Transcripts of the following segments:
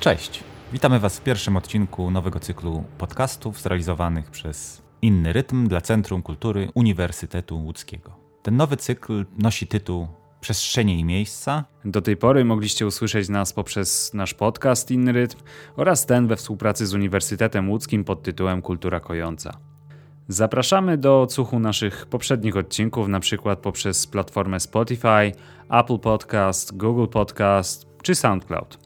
Cześć. Witamy Was w pierwszym odcinku nowego cyklu podcastów zrealizowanych przez Inny Rytm dla Centrum Kultury Uniwersytetu Łódzkiego. Ten nowy cykl nosi tytuł Przestrzenie i miejsca. Do tej pory mogliście usłyszeć nas poprzez nasz podcast Inny Rytm oraz ten we współpracy z Uniwersytetem Łódzkim pod tytułem Kultura Kojąca. Zapraszamy do odsłuchu naszych poprzednich odcinków, na przykład poprzez platformę Spotify, Apple Podcast, Google Podcast czy SoundCloud.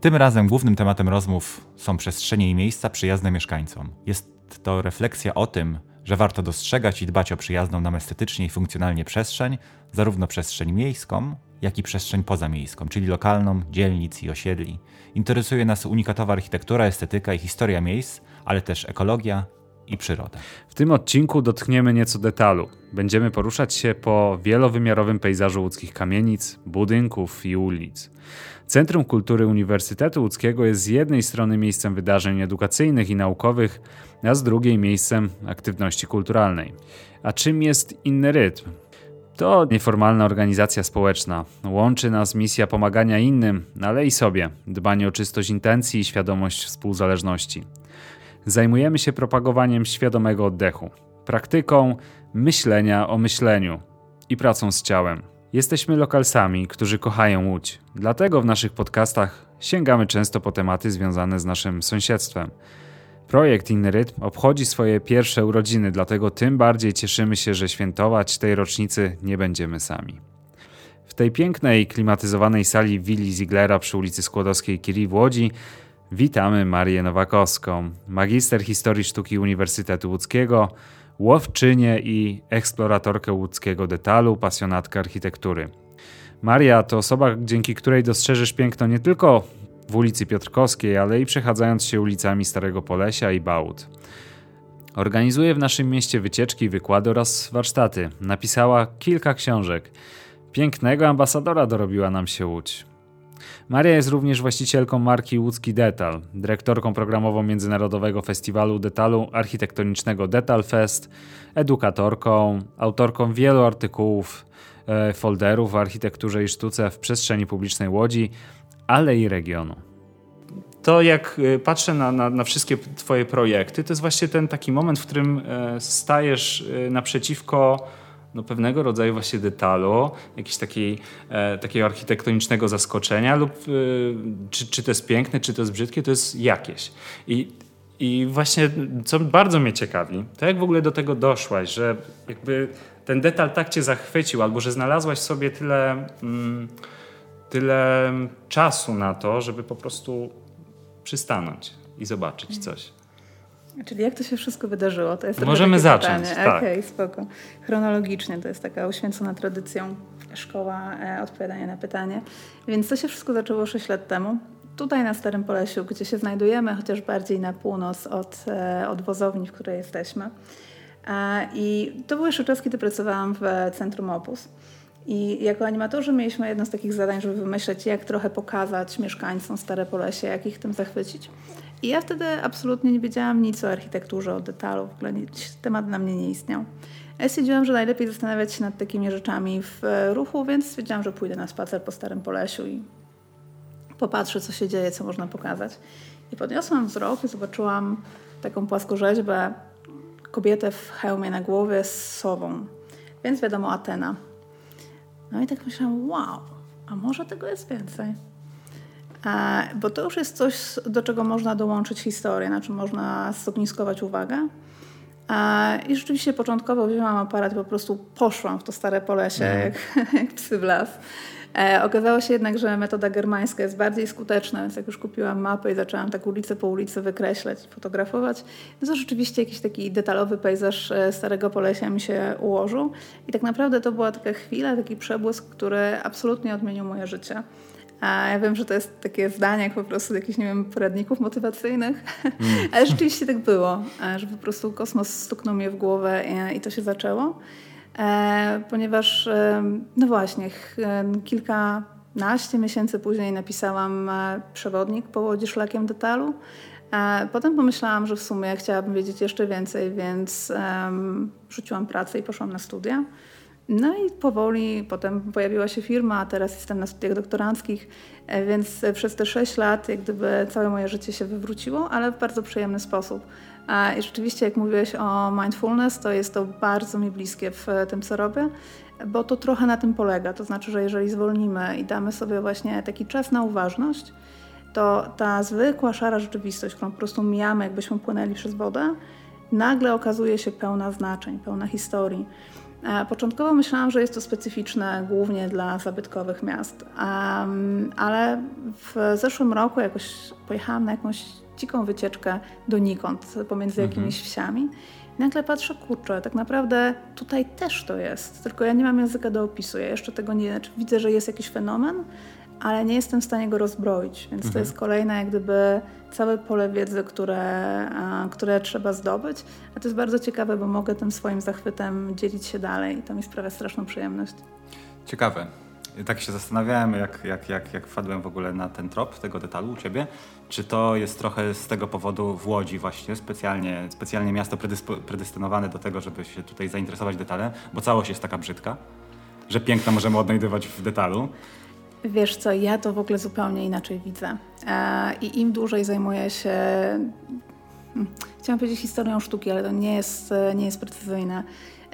Tym razem głównym tematem rozmów są przestrzenie i miejsca przyjazne mieszkańcom. Jest to refleksja o tym, że warto dostrzegać i dbać o przyjazną nam estetycznie i funkcjonalnie przestrzeń, zarówno przestrzeń miejską, jak i przestrzeń pozamiejską, czyli lokalną, dzielnic i osiedli. Interesuje nas unikatowa architektura, estetyka i historia miejsc, ale też ekologia i przyroda. W tym odcinku dotkniemy nieco detalu. Będziemy poruszać się po wielowymiarowym pejzażu łódzkich kamienic, budynków i ulic. Centrum Kultury Uniwersytetu Łódzkiego jest z jednej strony miejscem wydarzeń edukacyjnych i naukowych, a z drugiej miejscem aktywności kulturalnej. A czym jest inny rytm? To nieformalna organizacja społeczna. Łączy nas misja pomagania innym, ale i sobie, dbanie o czystość intencji i świadomość współzależności. Zajmujemy się propagowaniem świadomego oddechu, praktyką myślenia o myśleniu i pracą z ciałem. Jesteśmy lokalsami, którzy kochają Łódź. Dlatego w naszych podcastach sięgamy często po tematy związane z naszym sąsiedztwem. Projekt Inny Rytm obchodzi swoje pierwsze urodziny, dlatego tym bardziej cieszymy się, że świętować tej rocznicy nie będziemy sami. W tej pięknej, klimatyzowanej sali willi Ziglera przy ulicy Skłodowskiej Kiri w Łodzi witamy Marię Nowakowską, magister historii sztuki Uniwersytetu Łódzkiego, łowczynię i eksploratorkę łódzkiego detalu, pasjonatkę architektury. Maria to osoba, dzięki której dostrzeżesz piękno nie tylko w ulicy Piotrkowskiej, ale i przechadzając się ulicami Starego Polesia i Bałut. Organizuje w naszym mieście wycieczki, wykłady oraz warsztaty. Napisała kilka książek. Pięknego ambasadora dorobiła nam się Łódź. Maria jest również właścicielką marki Łódzki Detal, dyrektorką programową Międzynarodowego Festiwalu Detalu Architektonicznego Detal Fest, edukatorką, autorką wielu artykułów, e, folderów o architekturze i sztuce w przestrzeni publicznej Łodzi, ale i regionu. To jak e, patrzę na, na, na, wszystkie Twoje projekty, to jest właśnie ten taki moment, w którym e, stajesz naprzeciwko no, pewnego rodzaju właśnie detalu, jakiegoś takiej, e, takiego architektonicznego zaskoczenia lub e, czy, czy to jest piękne, czy to jest brzydkie, to jest jakieś. I, I właśnie co bardzo mnie ciekawi, to jak w ogóle do tego doszłaś, że jakby ten detal tak cię zachwycił, albo że znalazłaś sobie tyle, mm, tyle czasu na to, żeby po prostu przystanąć i zobaczyć coś. Czyli jak to się wszystko wydarzyło? To jest Możemy zacząć. Pytanie. Tak. Okej, okay, spoko. Chronologicznie to jest taka uświęcona tradycją szkoła e, odpowiadania na pytanie. Więc to się wszystko zaczęło 6 lat temu. Tutaj na Starym Polesiu, gdzie się znajdujemy, chociaż bardziej na północ od, e, od wozowni, w której jesteśmy. E, I to były jeszcze czas, kiedy pracowałam w Centrum Opus. I jako animatorzy mieliśmy jedno z takich zadań, żeby wymyśleć, jak trochę pokazać mieszkańcom Stare Polesie, jak ich tym zachwycić. I ja wtedy absolutnie nie wiedziałam nic o architekturze, o detalu, w ogóle temat na mnie nie istniał. Ja stwierdziłam, że najlepiej zastanawiać się nad takimi rzeczami w e, ruchu, więc stwierdziłam, że pójdę na spacer po Starym Polesiu i popatrzę, co się dzieje, co można pokazać. I podniosłam wzrok i zobaczyłam taką płaskorzeźbę, kobietę w hełmie na głowie z sową, więc wiadomo Atena. No i tak myślałam, wow, a może tego jest więcej? E, bo to już jest coś, do czego można dołączyć historię, na czym można stopniskować uwagę. E, I rzeczywiście początkowo wzięłam aparat i po prostu poszłam w to stare polesie, mhm. jak, jak psy w las. E, okazało się jednak, że metoda germańska jest bardziej skuteczna, więc jak już kupiłam mapę i zaczęłam tak ulicę po ulicy wykreślać, fotografować, no to rzeczywiście jakiś taki detalowy pejzaż Starego Polesia mi się ułożył. I tak naprawdę to była taka chwila, taki przebłysk, który absolutnie odmienił moje życie. A ja wiem, że to jest takie zdanie jak po prostu jakichś, nie wiem, poradników motywacyjnych, mm. ale rzeczywiście tak było, że po prostu kosmos stuknął mnie w głowę i, i to się zaczęło. E, ponieważ, e, no właśnie, kilkanaście miesięcy później napisałam e, przewodnik po Łodzi Szlakiem Detalu, E, potem pomyślałam, że w sumie chciałabym wiedzieć jeszcze więcej, więc rzuciłam pracę i poszłam na studia. No i powoli potem pojawiła się firma, a teraz jestem na studiach doktoranckich, e, więc przez te 6 lat jak gdyby całe moje życie się wywróciło, ale w bardzo przyjemny sposób. I rzeczywiście jak mówiłeś o mindfulness, to jest to bardzo mi bliskie w tym, co robię, bo to trochę na tym polega. To znaczy, że jeżeli zwolnimy i damy sobie właśnie taki czas na uważność, to ta zwykła szara rzeczywistość, którą po prostu mijamy, jakbyśmy płynęli przez wodę, nagle okazuje się pełna znaczeń, pełna historii. Początkowo myślałam, że jest to specyficzne głównie dla zabytkowych miast, ale w zeszłym roku jakoś pojechałam na jakąś dziką wycieczkę donikąd pomiędzy mhm. jakimiś wsiami. I nagle patrzę, kurczę, tak naprawdę tutaj też to jest, tylko ja nie mam języka do opisu. Ja jeszcze tego nie, znaczy widzę, że jest jakiś fenomen, ale nie jestem w stanie go rozbroić, więc mhm. to jest kolejne jak gdyby całe pole wiedzy, które, które trzeba zdobyć. A to jest bardzo ciekawe, bo mogę tym swoim zachwytem dzielić się dalej i to mi sprawia straszną przyjemność. Ciekawe. Tak się zastanawiałem, jak, jak, jak, jak wpadłem w ogóle na ten trop tego detalu u Ciebie. Czy to jest trochę z tego powodu w Łodzi właśnie, specjalnie, specjalnie miasto predestynowane do tego, żeby się tutaj zainteresować detalem, bo całość jest taka brzydka, że piękno możemy odnajdywać w detalu. Wiesz co, ja to w ogóle zupełnie inaczej widzę. E, I im dłużej zajmuję się, hmm, chciałam powiedzieć historią sztuki, ale to nie jest, nie jest precyzyjne.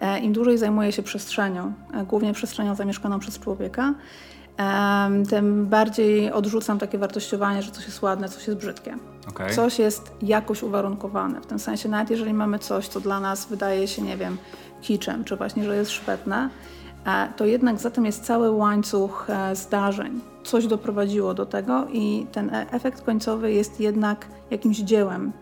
E, Im dłużej zajmuję się przestrzenią, e, głównie przestrzenią zamieszkaną przez człowieka, tym bardziej odrzucam takie wartościowanie, że coś jest ładne, coś jest brzydkie. Okay. Coś jest jakoś uwarunkowane. W tym sensie, nawet jeżeli mamy coś, co dla nas wydaje się, nie wiem, kiczem, czy właśnie, że jest szpetne, to jednak za tym jest cały łańcuch e, zdarzeń. Coś doprowadziło do tego i ten e, efekt końcowy jest jednak jakimś dziełem.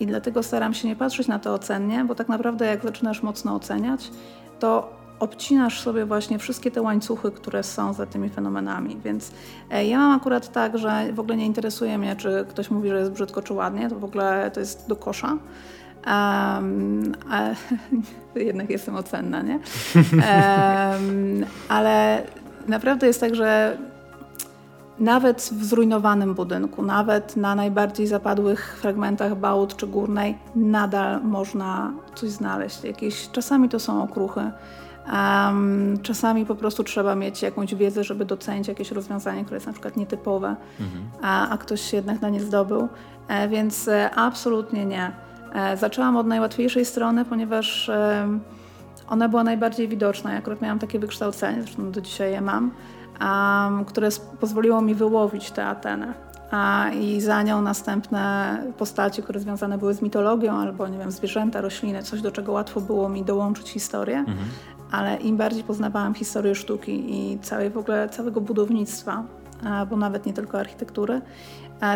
I dlatego staram się nie patrzeć na to ocennie, bo tak naprawdę jak zaczynasz mocno oceniać, to obcinasz sobie właśnie wszystkie te łańcuchy, które są za tymi fenomenami. Więc e, ja mam akurat tak, że w ogóle nie interesuje mnie, czy ktoś mówi, że jest brzydko, czy ładnie, to w ogóle to jest do kosza. Um, a, jednak jestem ocenna, nie? Um, ale naprawdę jest tak, że nawet w zrujnowanym budynku, nawet na najbardziej zapadłych fragmentach bałut czy górnej, nadal można coś znaleźć. Jakieś, czasami to są okruchy, um, czasami po prostu trzeba mieć jakąś wiedzę, żeby docenić jakieś rozwiązanie, które jest na przykład nietypowe, mhm. a, a ktoś się jednak na nie zdobył. E, więc e, absolutnie nie. E, zaczęłam od najłatwiejszej strony, ponieważ ona była najbardziej widoczna. Ja akurat miałam takie wykształcenie, zresztą do dzisiaj je mam, które pozwoliło mi wyłowić tę Atenę. I za nią następne postaci, które związane były z mitologią albo, nie wiem, zwierzęta, rośliny, coś do czego łatwo było mi dołączyć historię. Mhm. Ale im bardziej poznawałam historię sztuki i całej w ogóle całego budownictwa, bo nawet nie tylko architektury,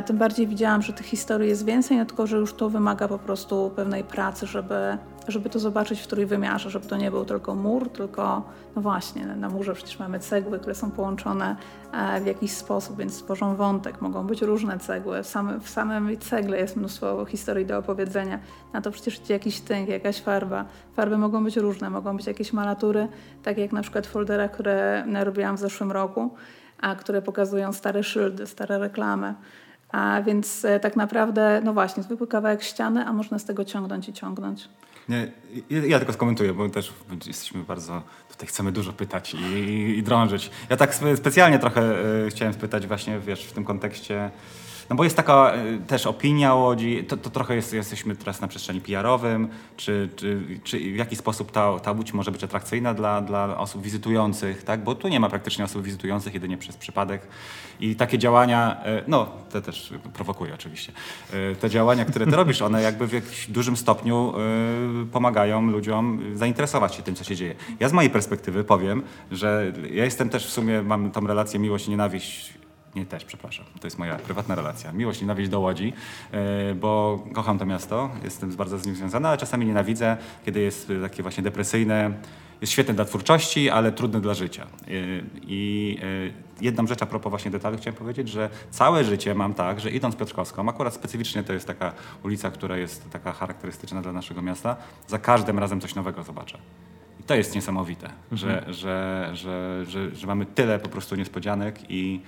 tym bardziej widziałam, że tych historii jest więcej, no tylko że już to wymaga po prostu pewnej pracy, żeby, żeby to zobaczyć w trójwymiarze, żeby to nie był tylko mur, tylko no właśnie, na murze przecież mamy cegły, które są połączone e, w jakiś sposób, więc tworzą wątek, mogą być różne cegły. W, same, w samym cegle jest mnóstwo historii do opowiedzenia. Na to przecież idzie jakiś tynk, jakaś farba. Farby mogą być różne, mogą być jakieś malatury, tak jak na przykład foldera, które narobiłam w zeszłym roku, a które pokazują stare szyldy, stare reklamy. A więc e, tak naprawdę, no właśnie, zwykły kawałek ściany, a można z tego ciągnąć i ciągnąć. Nie, ja tylko skomentuję, bo też jesteśmy bardzo, tutaj chcemy dużo pytać i, i, drążyć. Ja tak specjalnie trochę y, chciałem spytać właśnie, wiesz, w tym kontekście no bo jest taka y, też opinia Łodzi, to, to trochę jest, jesteśmy teraz na przestrzeni PR-owym, czy, czy, czy w jaki sposób ta, ta Łódź może być atrakcyjna dla, dla osób wizytujących, tak? bo tu nie ma praktycznie osób wizytujących, jedynie przez przypadek. I takie działania, y, no te też prowokuję oczywiście, y, te działania, które ty robisz, one jakby w jakimś dużym stopniu pomagają ludziom zainteresować się tym, co się dzieje. Ja z mojej perspektywy powiem, że ja jestem też w sumie, mam tą relację miłość i nienawiść nie też, przepraszam. To jest moja prywatna relacja. Miłość, nienawiść do Łodzi, e, bo kocham to miasto, jestem bardzo z nim związany, ale czasami nienawidzę, kiedy jest takie właśnie depresyjne. Jest świetne dla twórczości, ale trudne dla życia. E, I e, jedną rzecz a propos właśnie detali chciałem powiedzieć, że całe życie mam tak, że idąc Piotrkowską, akurat specyficznie to jest taka ulica, która jest taka charakterystyczna dla naszego miasta, za każdym razem coś nowego zobaczę. I to jest niesamowite, mhm. że, że, że, że, że mamy tyle po prostu niespodzianek i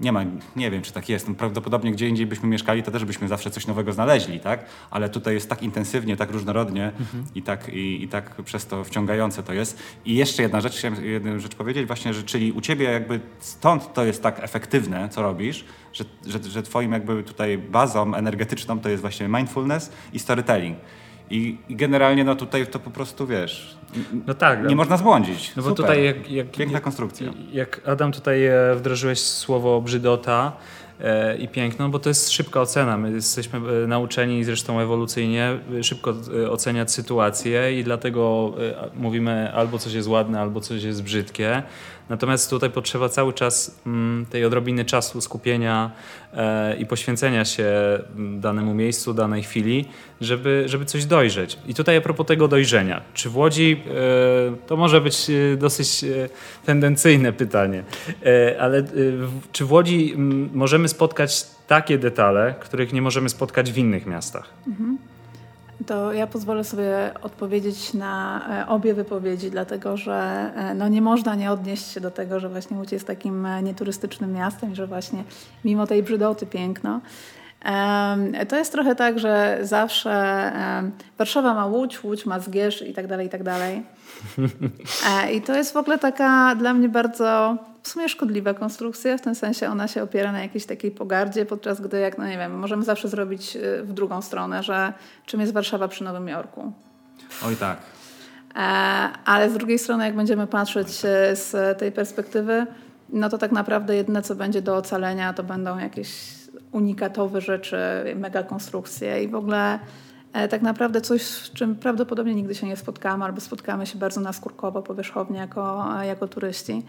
nie ma, nie wiem czy tak jest. Prawdopodobnie gdzie indziej byśmy mieszkali, to też byśmy zawsze coś nowego znaleźli, tak? Ale tutaj jest tak intensywnie, tak różnorodnie mhm. i, tak, i, i tak przez to wciągające to jest. I jeszcze jedna rzecz, chciałem jedną rzecz powiedzieć właśnie, że czyli u ciebie jakby stąd to jest tak efektywne, co robisz, że, że, że twoim jakby tutaj bazą energetyczną to jest właśnie mindfulness i storytelling. I, I, generalnie no tutaj to po prostu wiesz. No tak. Nie no. można zbłądzić. No bo Super. tutaj jak, jak, Piękna konstrukcja. Jak Adam tutaj e, wdrożyłeś słowo brzydota e, i piękno, bo to jest szybka ocena. My jesteśmy e, nauczeni zresztą ewolucyjnie szybko oceniać sytuację i dlatego mówimy albo coś jest ładne, albo coś jest brzydkie. Natomiast tutaj potrzeba cały czas mm, tej odrobiny czasu, skupienia e, i poświęcenia się danemu miejscu, danej chwili, żeby, żeby coś dojrzeć. I tutaj a propos tego dojrzenia. Czy w Łodzi, e, to może być e, dosyć tendencyjne pytanie, ale czy w Łodzi możemy spotkać takie detale, których nie możemy spotkać w innych miastach? Mhm. To ja pozwolę sobie odpowiedzieć na e, obie wypowiedzi, dlatego że e, no nie można nie odnieść się do tego, że właśnie Łódź jest takim e, nieturystycznym miastem że właśnie mimo tej brzydoty piękno. To jest trochę tak, że zawsze Warszawa ma Łódź, Łódź ma Zgierz i tak dalej, i tak dalej. I to jest w ogóle taka dla mnie bardzo w sumie szkodliwa konstrukcja, w tym sensie ona się opiera na jakiejś takiej pogardzie, podczas gdy, jak no nie wiem, możemy zawsze zrobić y, w drugą stronę, że czym jest Warszawa przy Nowym Jorku. Oj tak. E, ale z drugiej strony, jak będziemy patrzeć y, z tej perspektywy, no to tak naprawdę jedyne, co będzie do ocalenia, to będą jakieś unikatowe rzeczy, mega konstrukcje i w ogóle e, tak naprawdę coś, z czym prawdopodobnie nigdy się nie spotkamy, albo spotkamy się bardzo naskórkowo, powierzchownie jako, jako turyści.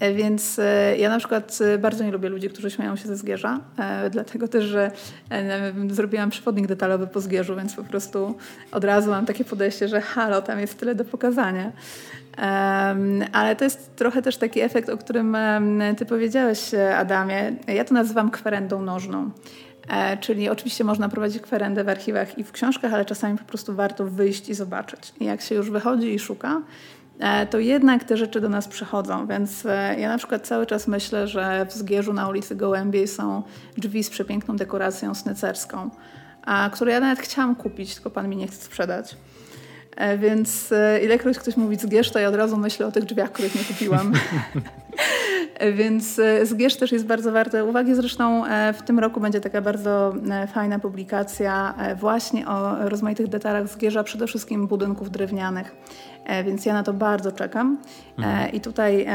E, więc e, ja na przykład e, bardzo nie lubię ludzi, którzy śmieją się ze Zgierza, dlatego też, że zrobiłam przewodnik detalowy po Zgierzu, więc po prostu od razu mam takie podejście, że halo, tam jest tyle do pokazania. Ale to jest trochę też taki efekt, o którym ty powiedziałeś, Adamie. Ja to nazywam kwerendą nożną. Czyli oczywiście można prowadzić kwerendę w archiwach i w książkach, ale czasami po prostu warto wyjść i zobaczyć. I jak się już wychodzi i szuka, E, to jednak te rzeczy do nas przychodzą. Więc e, ja na przykład cały czas myślę, że w Zgierzu na ulicy Gołębiej są drzwi z przepiękną dekoracją snycerską, które ja nawet chciałam kupić, tylko pan mi nie chce sprzedać. E, więc ilekroć ktoś mówi Zgierz, to ja od razu myślę o tych drzwiach, których nie kupiłam. Więc Zgierz też jest bardzo warte uwagi. Zresztą w tym roku będzie taka bardzo fajna publikacja właśnie o rozmaitych detalach Zgierza, przede wszystkim budynków drewnianych. E, więc ja na to bardzo czekam. E, mhm. I tutaj,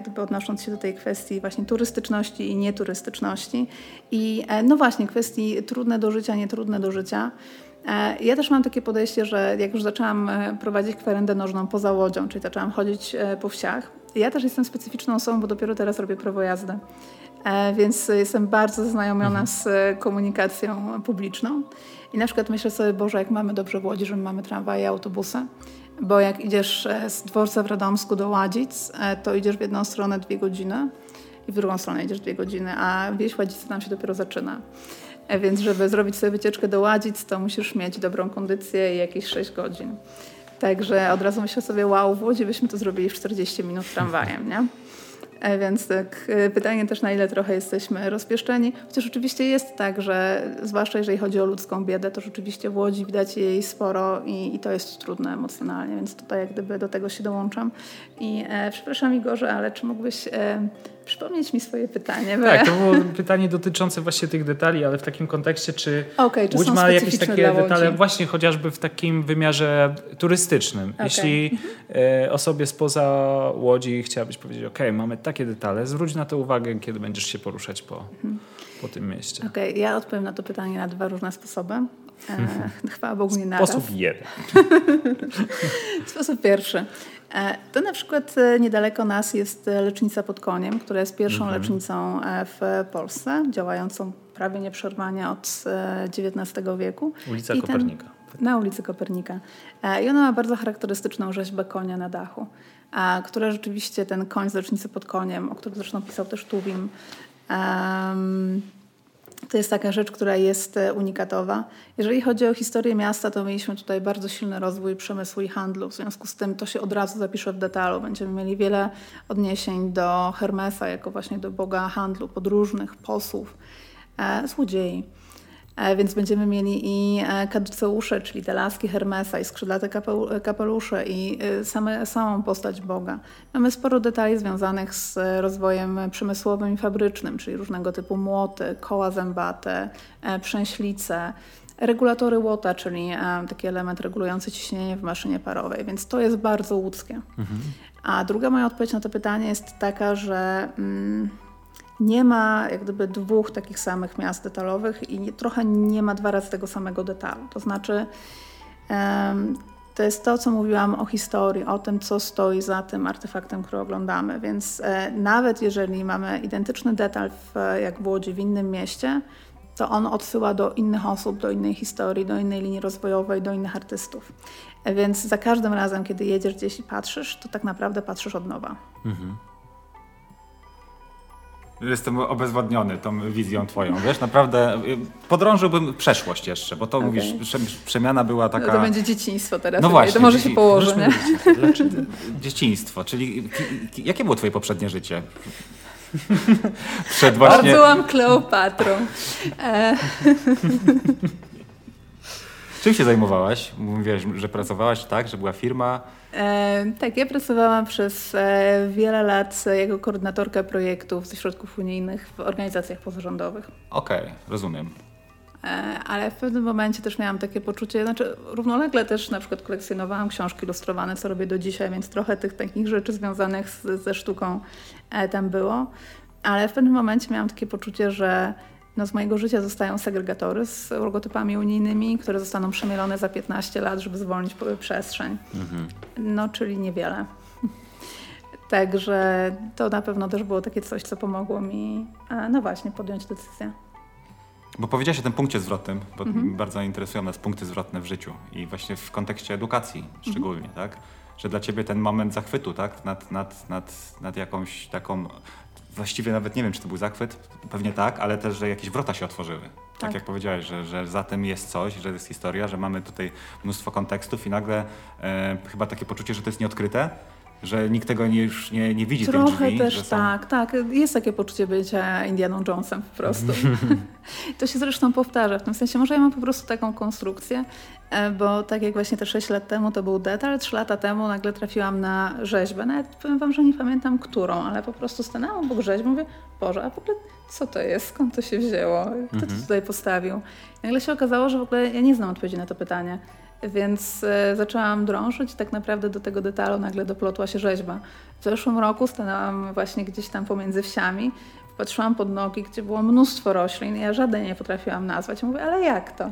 gdyby odnosząc się do tej kwestii właśnie turystyczności i nieturystyczności, i e, no właśnie, kwestii trudne do życia, nietrudne do życia. Ja też mam takie podejście, że jak już zaczęłam prowadzić kwerendę nożną poza łodzią, czyli zaczęłam chodzić po wsiach, ja też jestem specyficzną osobą, bo dopiero teraz robię prawo jazdy. Więc jestem bardzo zaznajomiona mhm. z komunikacją publiczną. I na przykład myślę sobie, Boże, jak mamy dobrze w Łodzi, że my mamy tramwaje, autobusy, bo jak idziesz e, z dworca w Radomsku do Ładzic, e, to idziesz w jedną stronę dwie godziny i w drugą stronę idziesz dwie godziny, a wieś Ładzice tam się dopiero zaczyna. E, więc żeby zrobić sobie wycieczkę do Ładzic, to musisz mieć dobrą kondycję i jakieś 6 godzin. Także od razu myślę sobie, wow, w Łodzi byśmy to zrobili w 40 minut tramwajem, nie? E, więc tak, e, pytanie też na ile trochę jesteśmy rozpieszczeni. Chociaż oczywiście jest tak, że zwłaszcza jeżeli chodzi o ludzką biedę, to rzeczywiście w Łodzi widać jej sporo i, i to jest trudne emocjonalnie, więc tutaj jak gdyby do tego się dołączam. I e, przepraszam Igorze, ale czy mógłbyś e, przypomnieć mi swoje pytanie? Tak, to było pytanie dotyczące właśnie tych detali, ale w takim kontekście, czy, okay, czy Łódź ma jakieś takie detale właśnie chociażby w takim wymiarze turystycznym. Okay. Jeśli e, osobie spoza Łodzi chciałabyś powiedzieć, ok, mamy takie detale, zwróć na to uwagę, kiedy będziesz się poruszać po, mhm. po tym mieście. Okej, okay, ja odpowiem na to pytanie na dwa różne sposoby. E, chwała Bogu nie naraz. Sposób jeden. Sposób pierwszy. E, to na przykład e, niedaleko nas jest lecznica pod koniem, która jest pierwszą mhm. lecznicą w Polsce, działającą prawie nieprzerwanie od XIX wieku. Ulica I Kopernika. Ten, na ulicy Kopernika. I ona ma bardzo charakterystyczną rzeźbę konia na dachu, która rzeczywiście ten koń z lecznicy pod koniem, o którym zresztą pisał też Tuwim, um, to jest taka rzecz, która jest e, unikatowa. Jeżeli chodzi o historię miasta, to mieliśmy tutaj bardzo silny rozwój przemysłu i handlu. W związku z tym to się od razu zapisze w detalu. Będziemy mieli wiele odniesień do Hermesa jako właśnie do boga handlu, podróżnych, posłów, e, złodziei. E, więc będziemy mieli i e, kaduceusze, czyli te laski Hermesa i skrzydlate kapelusze i e, same, samą postać Boga. Mamy sporo detali związanych z rozwojem przemysłowym i fabrycznym, czyli różnego typu młoty, koła zębate, przęślice, regulatory łota, czyli taki element regulujący ciśnienie w maszynie parowej, więc to jest bardzo łódzkie. Mhm. A druga moja odpowiedź na to pytanie jest taka, że... Mm, nie ma jak gdyby dwóch takich samych miast detalowych i nie, trochę nie ma dwa razy tego samego detalu. To znaczy, um, to jest to, co mówiłam o historii, o tym, co stoi za tym artefaktem, który oglądamy. Więc e, nawet jeżeli mamy identyczny detal, w, jak w Łodzi, w innym mieście, to on odsyła do innych osób, do innej historii, do innej linii rozwojowej, do innych artystów. E, więc za każdym razem, kiedy jedziesz gdzieś i patrzysz, to tak naprawdę patrzysz od nowa. Mhm. Jestem obezwładniony tą wizją twoją, wiesz, naprawdę y, podrążyłbym przeszłość jeszcze, bo to okay. mówisz, przemiana była taka... No to będzie dzieciństwo teraz, no właśnie, to może dzieci... się położy, nie? Dzieciństwo, czyli jakie było twoje poprzednie życie? Przed właśnie... Byłam Kleopatrą. E... Czym się zajmowałaś? Mówiłaś, że pracowałaś tak, że była firma. E, tak, ja pracowałam przez e, wiele lat jako koordynatorka projektów ze środków unijnych w organizacjach pozarządowych. Okej, okay, rozumiem. E, ale w pewnym momencie też miałam takie poczucie, znaczy równolegle też na przykład kolekcjonowałam książki ilustrowane, co robię do dzisiaj, więc trochę tych takich rzeczy związanych z, ze sztuką e, tam było. Ale w pewnym momencie miałam takie poczucie, że no z mojego życia zostają segregatory z logotypami unijnymi, które zostaną przemielone za 15 lat, żeby zwolnić przestrzeń. Mhm. No, czyli niewiele. Także to na pewno też było takie coś, co pomogło mi, no właśnie, podjąć decyzję. Bo powiedziałaś o tym punkcie zwrotnym, bo mhm. bardzo interesują nas punkty zwrotne w życiu i właśnie w kontekście edukacji szczególnie, mhm. tak? Że dla ciebie ten moment zachwytu, tak? Nad, nad, nad, nad jakąś taką właściwie nawet nie wiem, czy to był zachwyt, pewnie tak, ale też, że jakieś wrota się otworzyły. Tak, tak jak powiedziałeś, że, że za tym jest coś, że jest historia, że mamy tutaj mnóstwo kontekstów i nagle e, chyba takie poczucie, że to jest nieodkryte, że nikt tego nie, już nie, nie widzi Trochę drzwi. też są... tak, tak. Jest takie poczucie bycia Indianą Jonesem po prostu. to się zresztą powtarza, w tym sensie może ja mam po prostu taką konstrukcję, bo tak jak właśnie te 6 lat temu to był detal, 3 lata temu nagle trafiłam na rzeźbę. Nawet powiem wam, że nie pamiętam którą, ale po prostu stanęłam obok rzeźby mówię, Boże, a w ogóle co to jest? Skąd to się wzięło? Kto to mhm. tutaj postawił? I nagle się okazało, że w ogóle ja nie znam odpowiedzi na to pytanie. Więc e, zaczęłam drążyć i tak naprawdę do tego detalu nagle doplotła się rzeźba. W zeszłym roku stanęłam właśnie gdzieś tam pomiędzy wsiami, patrzyłam pod nogi, gdzie było mnóstwo roślin. Ja żadnej nie potrafiłam nazwać. Mówię, ale jak to?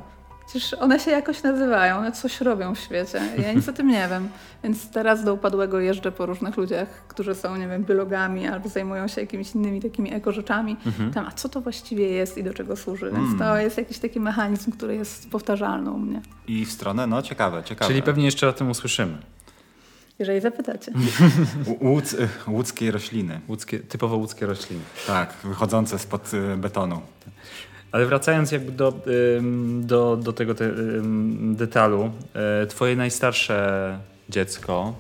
Przecież one się jakoś nazywają, one coś robią w świecie. Ja nic o tym nie wiem. Więc teraz do upadłego jeżdżę po różnych ludziach, którzy są, nie wiem, biologami albo zajmują się jakimiś innymi takimi ekorzeczami. Mhm. Tam, a co to właściwie jest i do czego służy? Więc mm. to jest jakiś taki mechanizm, który jest powtarzalny u mnie. I w stronę, no ciekawe, ciekawe. Czyli pewnie jeszcze o tym usłyszymy. Jeżeli zapytacie. Łódz, łódzkie rośliny. Łódzkie, typowo łódzkie rośliny. Tak, wychodzące spod y, betonu. Ale wracając jakby do, do, do tego te, detalu, e, twoje najstarsze dziecko,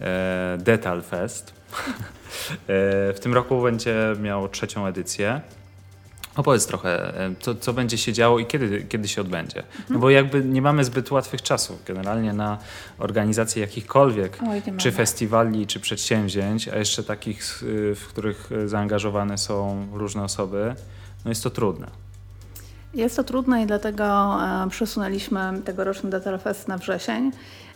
e, Detal Fest, e, w tym roku będzie miało trzecią edycję. Opowiedz trochę, co, co będzie się działo i kiedy, kiedy się odbędzie. No mhm. bo jakby nie mamy zbyt łatwych czasów generalnie na organizację jakichkolwiek, Oj, czy festiwali, czy przedsięwzięć, a jeszcze takich, w których zaangażowane są różne osoby, no jest to trudne. Jest to trudne i dlatego e, przesunęliśmy tegoroczny Data Fest na wrzesień.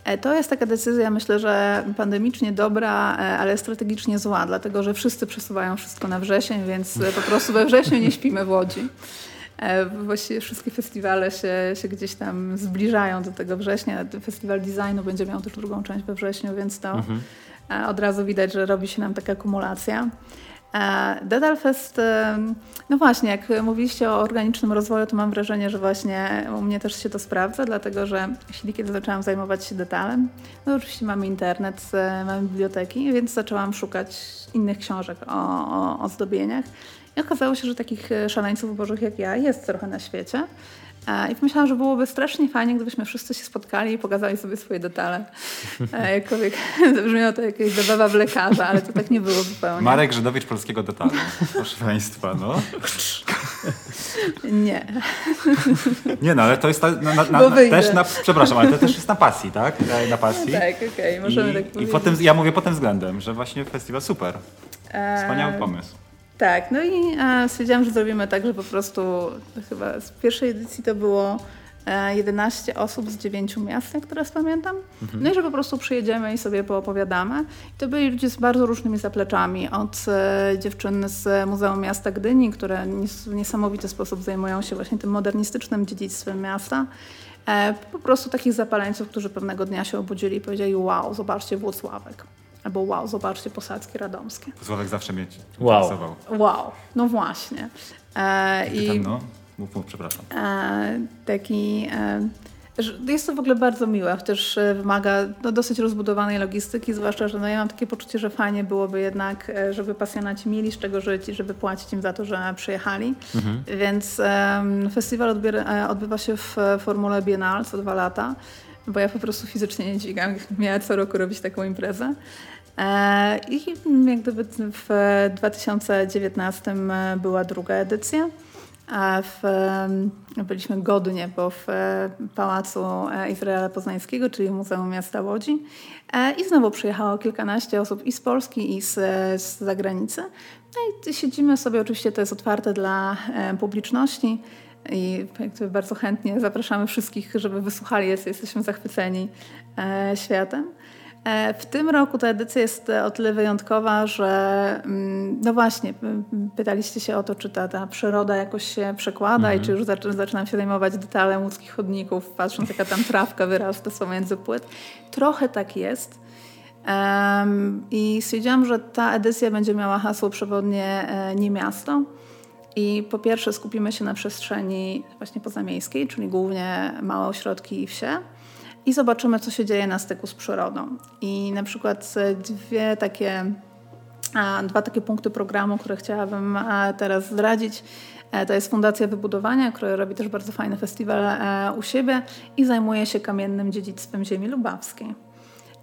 E, to jest taka decyzja, myślę, że pandemicznie dobra, e, ale strategicznie zła, dlatego że wszyscy przesuwają wszystko na wrzesień, więc po prostu we wrześniu nie śpimy w Łodzi. Właściwie wszystkie festiwale się, się gdzieś tam zbliżają do tego września. Festiwal Designu będzie miał też drugą część we wrześniu, więc to mhm. od razu widać, że robi się nam taka akumulacja. Dedalfest, no właśnie, jak mówiliście o organicznym rozwoju, to mam wrażenie, że właśnie u mnie też się to sprawdza, dlatego że jeśli kiedy zaczęłam zajmować się detalem, no oczywiście mamy internet, mamy biblioteki, więc zaczęłam szukać innych książek o, o ozdobieniach. I I okazało się, że takich e, szaleńców bożych jak ja jest trochę na świecie. I pomyślałam, że byłoby strasznie fajnie, gdybyśmy wszyscy się spotkali i pokazali sobie swoje detale. Jakkolwiek brzmiało to jakieś zabawa w lekarza, ale to tak nie było zupełnie. Marek Żydowicz polskiego detalu. Proszę Państwa, no. Nie. Nie no, ale to jest ta, na, na, na, też na, przepraszam, ale to też jest na pasji, tak? Na pasji. Tak, okej, okay, możemy I, tak powiedzieć. I potem, ja mówię pod tym względem, że właśnie festiwal super. Wspaniały pomysł. Tak, no i e, stwierdziłam, że zrobimy tak, że po prostu chyba z pierwszej edycji to było 11 e, osób z 9 miast, jak teraz pamiętam. Mhm. No i że po prostu przyjedziemy i sobie poopowiadamy. I to byli ludzie z bardzo różnymi zapleczami. Od e, dziewczyn z Muzeum Miasta Gdyni, które w niesamowity sposób zajmują się właśnie tym modernistycznym dziedzictwem miasta. E, po prostu takich zapaleńców, którzy pewnego dnia się obudzili i powiedzieli wow, zobaczcie Włocławek. Albo wow, zobaczcie Posadzki Radomskie. Sławek zawsze mieć wow. Wow, no właśnie. E, i, tam, no? Mów, mów, przepraszam. E, taki... E, jest to w ogóle bardzo miłe, chociaż e, wymaga no, dosyć rozbudowanej logistyki, zwłaszcza, że no, ja mam takie poczucie, że fajnie byłoby jednak, e, żeby pasjonaci mieli z czego żyć i żeby płacić im za to, że przyjechali. Mhm. Więc um, festiwal odbiera, odbywa się w formule biennale co dwa lata, bo ja po prostu fizycznie nie dźwigam. Miała co roku robić taką imprezę. E, I jak gdyby w 2019 była druga edycja. A w, byliśmy godnie, bo w e, Pałacu e, Izraela Poznańskiego, czyli Muzeum Miasta Łodzi. I znowu przyjechało kilkanaście osób i z Polski, i z, z zagranicy. No i siedzimy sobie, oczywiście to jest otwarte dla publiczności. I bardzo chętnie zapraszamy wszystkich, żeby wysłuchali. Jesteśmy zachwyceni światem. E, w tym roku ta edycja jest o tyle wyjątkowa, że mm, no właśnie, pytaliście się o to, czy ta, ta przyroda jakoś się przekłada mm -hmm. i czy już zaczynam się zajmować detalem łódzkich chodników, patrząc jaka tam trawka wyrasta pomiędzy płyt. Trochę tak jest. Um, I stwierdziłam, że ta edycja będzie miała hasło przewodnie e, nie miasto. I po pierwsze skupimy się na przestrzeni właśnie pozamiejskiej, czyli głównie małe ośrodki i wsie i zobaczymy, co się dzieje na styku z przyrodą. I na przykład dwie takie, dwa takie punkty programu, które chciałabym teraz zdradzić. E, to jest Fundacja Wybudowania, która robi też bardzo fajny festiwal e, u siebie i zajmuje się kamiennym dziedzictwem ziemi lubawskiej.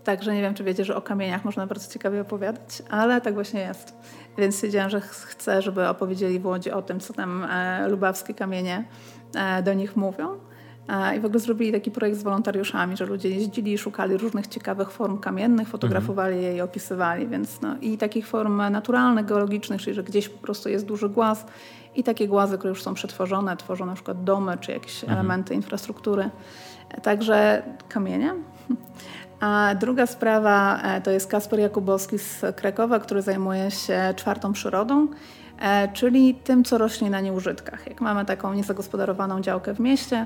Także nie wiem, czy wiecie, że o kamieniach można bardzo ciekawie opowiadać, ale tak właśnie jest. Więc stwierdziłam, że chcę, żeby opowiedzieli w Łodzi o tym, co tam e, lubawskie kamienie do nich mówią. I w ogóle zrobili taki projekt z wolontariuszami, że ludzie jeździli i szukali różnych ciekawych form kamiennych, fotografowali mhm. je i opisywali. Więc no, I takich form naturalnych, geologicznych, czyli że gdzieś po prostu jest duży głaz i takie głazy, które już są przetworzone, tworzą na przykład domy czy jakieś mhm. elementy infrastruktury. Także kamienie. A druga sprawa e, to jest Kasper Jakubowski z Krakowa, który zajmuje się czwartą przyrodą, czyli tym, co rośnie na nieużytkach. Jak mamy taką niezagospodarowaną działkę w mieście,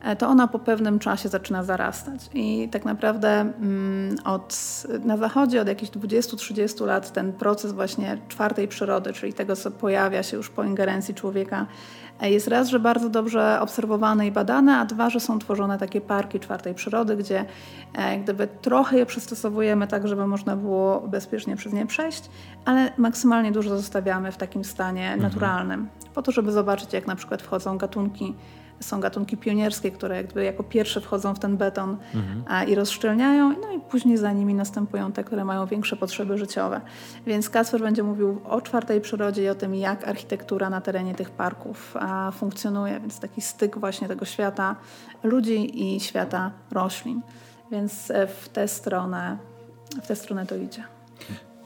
E, to ona po pewnym czasie zaczyna zarastać. I tak naprawdę mm, od, na zachodzie od jakichś 20-30 lat ten proces właśnie czwartej przyrody, czyli tego, co pojawia się już po ingerencji człowieka, e, jest raz, że bardzo dobrze obserwowane i badane, a dwa, że są tworzone takie parki czwartej przyrody, gdzie e, gdyby trochę je przystosowujemy tak, żeby można było bezpiecznie przez nie przejść, ale maksymalnie dużo zostawiamy w takim stanie mhm. naturalnym, po to, żeby zobaczyć, jak na przykład wchodzą gatunki są gatunki pionierskie, które jakby jako pierwsze wchodzą w ten beton mhm. i rozszczelniają, no i później za nimi następują te, które mają większe potrzeby życiowe. Więc Kacper będzie mówił o czwartej przyrodzie i o tym, jak architektura na terenie tych parków funkcjonuje, więc taki styk właśnie tego świata ludzi i świata roślin. Więc e, w tę stronę, w tę stronę to idzie.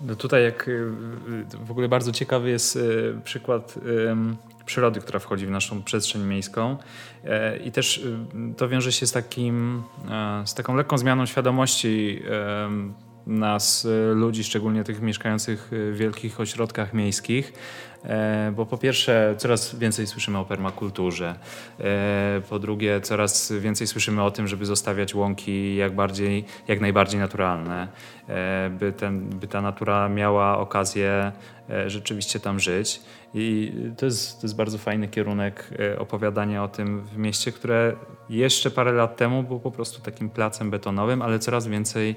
No tutaj jak y, w ogóle bardzo ciekawy jest y, przykład przyrody, która wchodzi w naszą przestrzeń miejską. E, I też y, to wiąże się z, takim, e, z taką lekką zmianą świadomości nas, y, ludzi, szczególnie tych mieszkających w wielkich ośrodkach miejskich, E, bo po pierwsze coraz więcej słyszymy o permakulturze, e, po drugie coraz więcej słyszymy o tym, żeby zostawiać łąki jak, bardziej, jak najbardziej naturalne, e, by, ten, by ta natura miała okazję rzeczywiście tam żyć. I to jest, to jest bardzo fajny kierunek opowiadania o tym w mieście, które jeszcze parę lat temu było po prostu takim placem betonowym, ale coraz więcej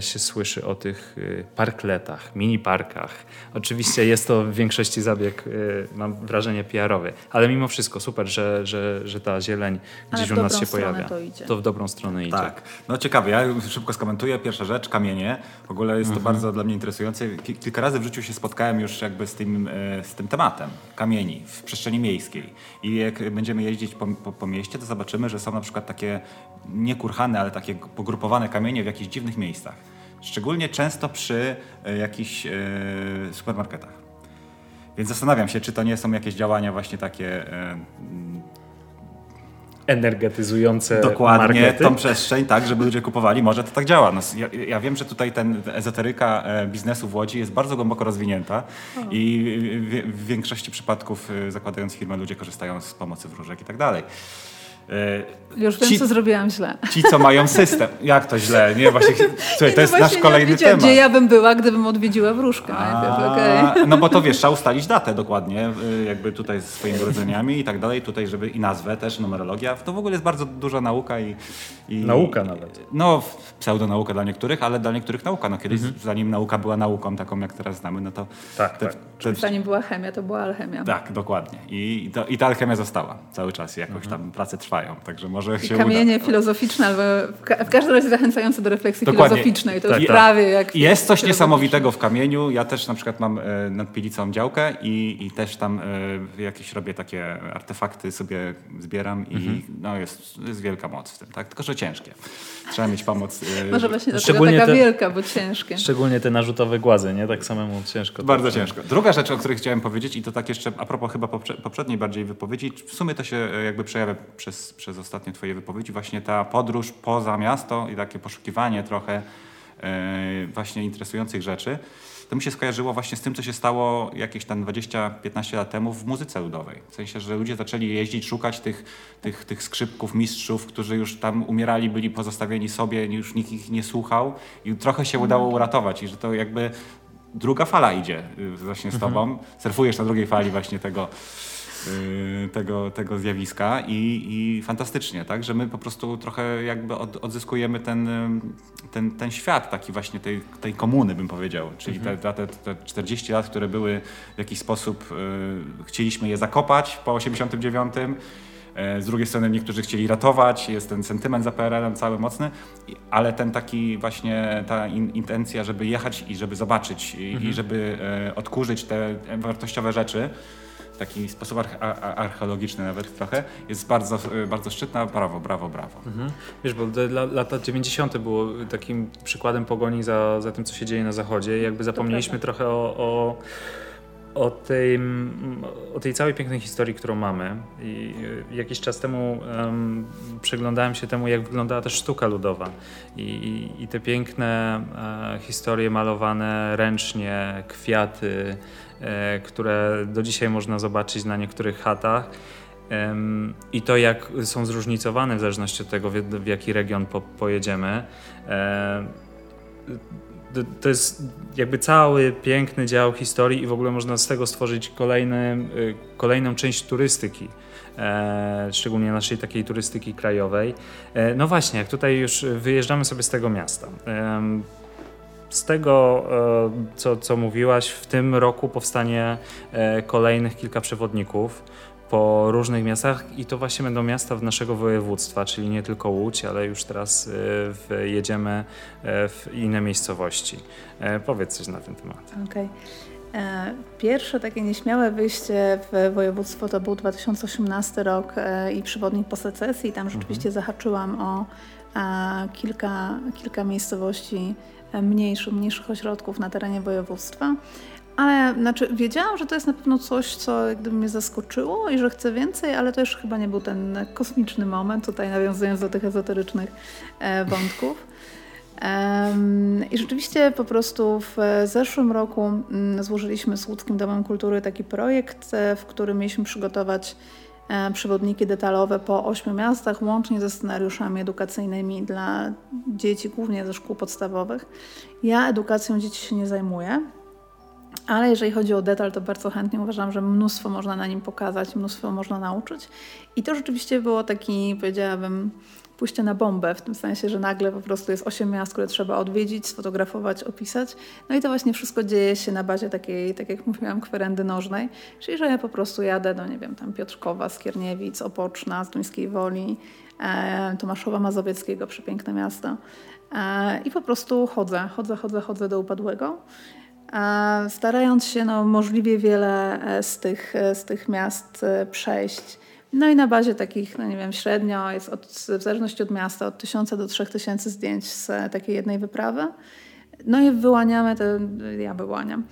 się słyszy o tych parkletach, mini parkach. Oczywiście jest to w większości za zabieg, mam wrażenie, PR-owy. Ale mimo wszystko super, że, że, że ta zieleń gdzieś u nas się pojawia. to idzie. To w dobrą stronę idzie. Tak. No ciekawe, ja szybko skomentuję. Pierwsza rzecz, kamienie. W ogóle jest to bardzo dla mnie interesujące. Ki- Kilka razy w życiu się spotkałem już jakby z tym, e, z tym tematem kamieni w przestrzeni miejskiej. I jak będziemy jeździć po, po, po mieście, to zobaczymy, że są na przykład takie nie kurhane, ale takie pogrupowane kamienie w jakichś dziwnych miejscach. Szczególnie często przy e, jakichś e, supermarketach. Więc zastanawiam się, czy to nie są jakieś działania właśnie takie Energetyzujące Dokładnie, markety. tą przestrzeń, tak, żeby ludzie kupowali. Może to tak działa. No, ja, ja wiem, że tutaj ten ezoteryka e, biznesu w Łodzi jest bardzo głęboko rozwinięta i w, w większości przypadków e, zakładając firmę ludzie korzystają z pomocy wróżek i tak dalej. E, Już wiem, Ci- co zrobiłam źle. Ci, co mają system. Jak to źle? Nie, właśnie, słuchaj, to I jest właśnie nasz kolejny odwiedziłam, temat. Gdzie ja bym była, gdybym odwiedziła wróżkę najpierw. A, No bo to wiesz, trzeba ustalić datę dokładnie, y, jakby tutaj ze swoimi urodzeniami i tak dalej, tutaj żeby i nazwę też, numerologia. To w ogóle jest bardzo duża nauka i... i Nauka nawet. No, pseudonauka dla niektórych, ale dla niektórych nauka. No kiedyś, zanim nauka była nauką taką, jak teraz znamy, no to... Mhm. Tak, te, tak. te, Zanim była chemia, to była alchemia. tak, dokładnie. I, i, to, I ta alchemia została cały czas, jakoś tam prace trwają, także może I się kamienie uda. filozoficzne, albo w, ka- w każdym razie zachęcające do refleksji Dokładnie. filozoficznej. To Tak, już tak. prawie jak... Jest coś niesamowitego w kamieniu. Ja też na przykład mam e, nad Pilicą działkę i, i też tam e, jakieś robię takie artefakty sobie zbieram i no jest, jest wielka moc w tym, tak? Tylko, że ciężkie. Trzeba mieć pomoc. e, Może właśnie dlatego Szczególnie taka te- wielka, bo ciężkie. Szczególnie te narzutowe głazy, nie? Tak samemu ciężko. Bardzo to- ciężko. Druga rzecz, o której chciałem powiedzieć i to tak jeszcze a propos chyba poprze- poprzedniej bardziej wypowiedzi, w sumie to się jakby przejawia przez, przez ostatnie twoje wypowiedzi, właśnie ta podróż poza miasto i takie poszukiwanie trochę e, właśnie interesujących rzeczy. To mi się skojarzyło właśnie z tym, co się stało jakieś tam 20-15 lat temu w muzyce ludowej. W sensie, że ludzie zaczęli jeździć, szukać tych, tych, tych skrzypków, mistrzów, którzy już tam umierali, byli pozostawieni sobie, już nikt ich nie słuchał i trochę się udało uratować i że to jakby druga fala idzie y, właśnie z tobą. Surfujesz na drugiej fali właśnie tego, tego, tego zjawiska i, i fantastycznie, tak? Że my po prostu trochę jakby od, odzyskujemy ten, ym, ten, ten świat taki właśnie tej, tej komuny, bym powiedział. Czyli te, te, te, te 40 lat, które były w jakiś sposób, y, chcieliśmy je zakopać po 89. E, Z drugiej strony niektórzy chcieli ratować, jest ten sentyment za PRL-em cały mocny, ale ten taki właśnie ta in, intencja, żeby jechać i żeby zobaczyć i, i żeby e, odkurzyć te wartościowe rzeczy, taki sposób arche- archeologiczny nawet trochę, jest bardzo, e, bardzo szczytna. Brawo, brawo, brawo. Mhm. Wiesz, bo lata 90. było takim przykładem pogoni za, za tym, co się dzieje na zachodzie. I jakby zapomnieliśmy trochę o, o, o, tej, o tej całej pięknej historii, którą mamy. I y, jakiś czas temu em, przyglądałem się temu, jak wyglądała też sztuka ludowa. I, i, i te piękne e, historie malowane ręcznie, kwiaty, e, które do dzisiaj można zobaczyć na niektórych chatach. I to, jak są zróżnicowane w zależności od tego, w, jaki region po, pojedziemy. E, to- jest jakby cały piękny dział historii i w ogóle można z tego stworzyć kolejny, y, kolejną część turystyki. E, szczególnie naszej takiej turystyki krajowej. E, no właśnie, jak tutaj już wyjeżdżamy sobie z tego miasta. Z tego, e, co, co mówiłaś, w tym roku powstanie e, kolejnych kilka przewodników po różnych miastach i to właśnie będą miasta w naszego województwa, czyli nie tylko Łódź, ale już teraz e, w, jedziemy w inne miejscowości. Powiedz coś na ten temat. E, Pierwsze takie nieśmiałe wyjście w województwo to był 2018 rok i przewodnik po secesji. Tam rzeczywiście zahaczyłam o kilka, kilka miejscowości mniejszych, mniejszych ośrodków na terenie województwa. Ale znaczy, wiedziałam, że to jest na pewno coś, co gdyby mnie zaskoczyło i że chcę więcej, ale to już chyba nie był ten kosmiczny moment, tutaj nawiązując do tych ezoterycznych e, wątków. I rzeczywiście po prostu w zeszłym roku mm, złożyliśmy z Łódzkim Domem Kultury taki projekt, e, w którym mieliśmy przygotować przewodniki detalowe po ośmiu miastach, łącznie ze scenariuszami edukacyjnymi dla dzieci, głównie ze szkół podstawowych. Ja edukacją dzieci się nie zajmuję, ale jeżeli chodzi o detal, to bardzo chętnie uważam, że mnóstwo można na nim pokazać, mnóstwo można nauczyć. I to rzeczywiście było taki, powiedziałabym, pójście na bombę, w tym sensie, że nagle po prostu jest osiem miast, które trzeba odwiedzić, sfotografować, opisać. No i to właśnie wszystko dzieje się na bazie takiej, tak jak mówiłam, kwerendy nożnej, czyli że ja po prostu jadę do, nie wiem, tam Piotrkowa, Skierniewic, Opoczna, z Duńskiej Woli, e, Tomaszowa Mazowieckiego, przepiękne miasto. E, I po prostu chodzę, chodzę, chodzę, chodzę do upadłego. E, starając się no, możliwie wiele e, z tych, e, z tych miast przejść no i na bazie takich, no nie wiem, średnio jest od, w zależności od miasta od 1000 do 3000 zdjęć z takiej jednej wyprawy. No i wyłaniamy te, ja wyłaniam,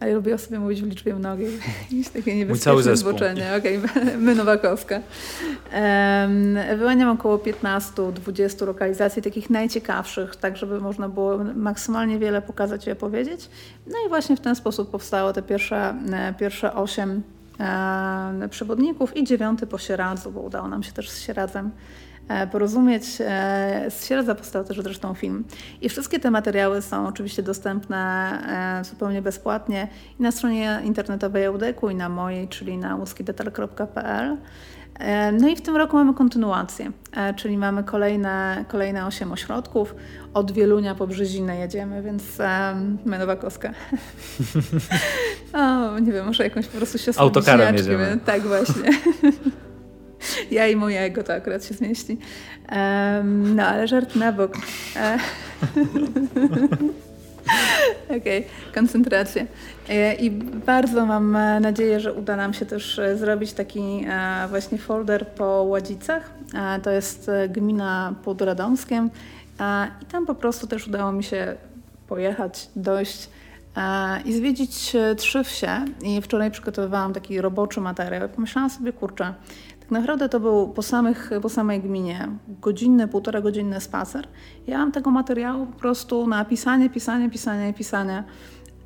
ale lubię o sobie mówić w liczbie mnogiej. Jakieś takie niebezpieczne zboczenie. Okej, okay. my Nowakowska. Um, wyłaniam około 15-20 lokalizacji, takich najciekawszych, tak żeby można było maksymalnie wiele pokazać i opowiedzieć. No i właśnie w ten sposób powstało te pierwsze, e, pierwsze 8 e, przewodników i dziewiąty po Sieradzu, bo udało nam się też z Sieradzem e, porozumieć. E, z Sieradza powstał też zresztą film. I wszystkie te materiały są oczywiście dostępne e, zupełnie bezpłatnie i na stronie internetowej Eudeku i na mojej, czyli na łuskidetal.pl. E, no i w tym roku mamy kontynuację, e, czyli mamy kolejne, kolejne 8 ośrodków. Od Wielunia po Brzezinę jedziemy, więc um, my Nowakowska. o, nie wiem, może jakąś po prostu siostrą Autokarem jedziemy. Tak właśnie. ja i mojego to akurat się zmieści. Um, no ale żart na bok. E, Okej, okay, koncentracja. E, I bardzo mam e, nadzieję, że uda nam się też e, zrobić taki właśnie folder po Ładzicach. To jest gmina pod Radomskiem i tam po prostu też udało mi się pojechać, dojść i zwiedzić trzy wsie. I wczoraj przygotowywałam taki roboczy materiał. Pomyślałam sobie, kurczę, naprawdę to był po, samych, po samej gminie godzinny, półtora godzinny spacer. Ja mam tego materiału po prostu na pisanie, pisanie, pisanie, pisanie.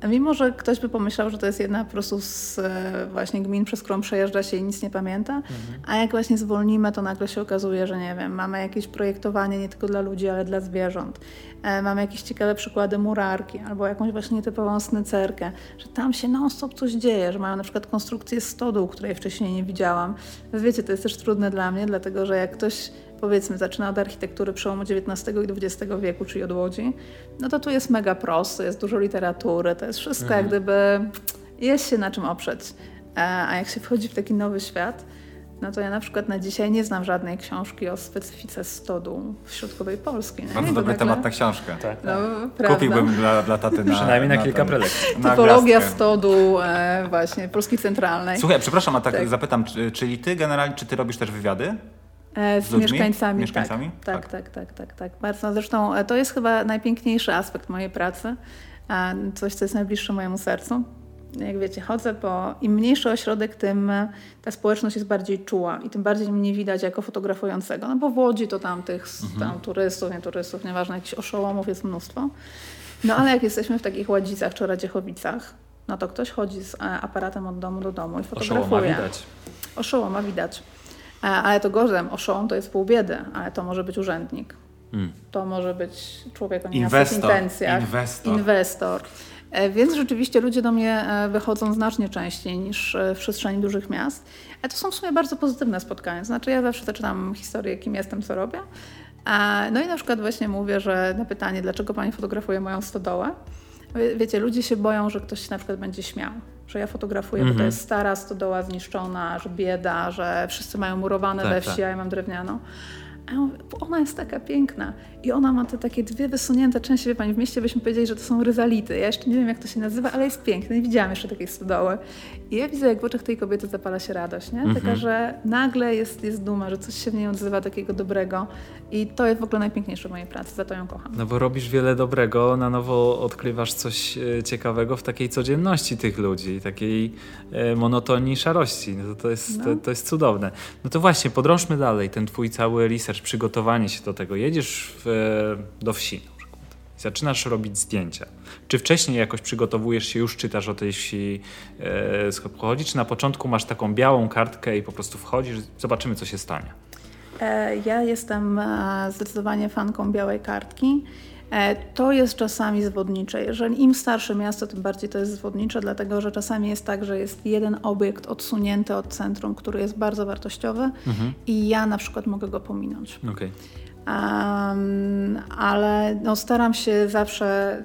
Mimo, że ktoś by pomyślał, że to jest jedna po prostu z e, właśnie gmin, przez którą przejeżdża się i nic nie pamięta, mhm. a jak właśnie zwolnimy, to nagle się okazuje, że nie wiem, mamy jakieś projektowanie nie tylko dla ludzi, ale dla zwierząt. E, mamy jakieś ciekawe przykłady murarki albo jakąś właśnie nietypową snycerkę, że tam się non-stop coś dzieje, że mają na przykład konstrukcję stodół, której wcześniej nie widziałam. Wiecie, to jest też trudne dla mnie, dlatego że jak ktoś powiedzmy zaczyna od architektury przełomu XIX i XX wieku, czyli od Łodzi, no to tu jest mega prosty, jest dużo literatury, to jest wszystko mhm. jak gdyby jest się na czym oprzeć. E, a jak się wchodzi w taki nowy świat, no to ja na przykład na dzisiaj nie znam żadnej książki o specyfice stodół w środkowej Polski. No Bardzo dobry nagle... temat na książkę. Tak, no, tak. Kupiłbym dla, dla taty na, Przynajmniej na, na kilka prelekcji. Typologia stodół e, właśnie Polski Centralnej. Słuchaj, przepraszam, a tak, tak. zapytam, czy, czyli ty generalnie, czy ty robisz też wywiady? E, z, z mieszkańcami. mieszkańcami? Tak, tak, tak, tak, tak, tak. Bardzo. Zresztą e, to jest chyba najpiękniejszy aspekt mojej pracy. Coś, co jest najbliższe mojemu sercu. Jak wiecie, chodzę po. Im mniejszy ośrodek, tym e, ta społeczność jest bardziej czuła i tym bardziej mnie widać jako fotografującego. No bo w Łodzi to tam tych mhm. tam turystów, nie turystów, nieważne, jakichś oszołomów jest mnóstwo. No ale jak jesteśmy w takich Ładzicach czy Radziechowicach, no to ktoś chodzi z aparatem od domu do domu i fotografuje. Oszołoma widać. Oszołoma widać. E, ale to gorzem, oszon to jest pół biedy, ale to może być urzędnik. Hmm. To może być człowiek o niejasnych intencjach. Inwestor. Inwestor. E, więc rzeczywiście ludzie do mnie e, wychodzą znacznie częściej niż w przestrzeni dużych miast. Ale to są w sumie bardzo pozytywne spotkania. Znaczy ja zawsze zaczynam historię, kim jestem, co robię. No i na przykład właśnie mówię, że na pytanie, dlaczego pani fotografuje moją stodołę, wiecie, ludzie się boją, że ktoś się na przykład będzie śmiał że ja fotografuję, mm -hmm. bo to mhm. jest stara stodoła zniszczona, że bieda, że wszyscy mają murowane tak, we wsi, tak. a ja mam drewnianą. A ja mówię, ona jest taka piękna. I ona ma te takie dwie wysunięte części, wie pani, w mieście byśmy powiedzieli, że to są ryzality. Ja jeszcze nie wiem, jak to się nazywa, ale jest piękne. Nie widziałam jeszcze takiej stodoły. I ja widzę, jak w oczach tej kobiety zapala się radość, nie? Taka, mhm. że nagle jest, jest duma, że coś się w niej odzywa takiego dobrego. I to jest w ogóle najpiękniejsze w mojej pracy, za to ją kocham. No bo robisz wiele dobrego, na nowo odkrywasz coś e, ciekawego w takiej codzienności tych ludzi, takiej e, monotonii szarości. No to, to, jest, no. to, to jest cudowne. No to właśnie, podrążmy dalej ten twój cały research, przygotowanie się do tego. Jedziesz w do wsi zaczynasz robić zdjęcia. Czy wcześniej jakoś przygotowujesz się, już czytasz o tej wsi, e, skąd pochodzi, czy na początku masz taką białą kartkę i po prostu wchodzisz, zobaczymy co się stanie? E, ja jestem e, zdecydowanie fanką białej kartki. E, to jest czasami zwodnicze. Jeżeli im starsze miasto, tym bardziej to jest zwodnicze, dlatego że czasami jest tak, że jest jeden obiekt odsunięty od centrum, który jest bardzo wartościowy mhm. i ja na przykład mogę go pominąć. Okay. Um, ale no, staram się zawsze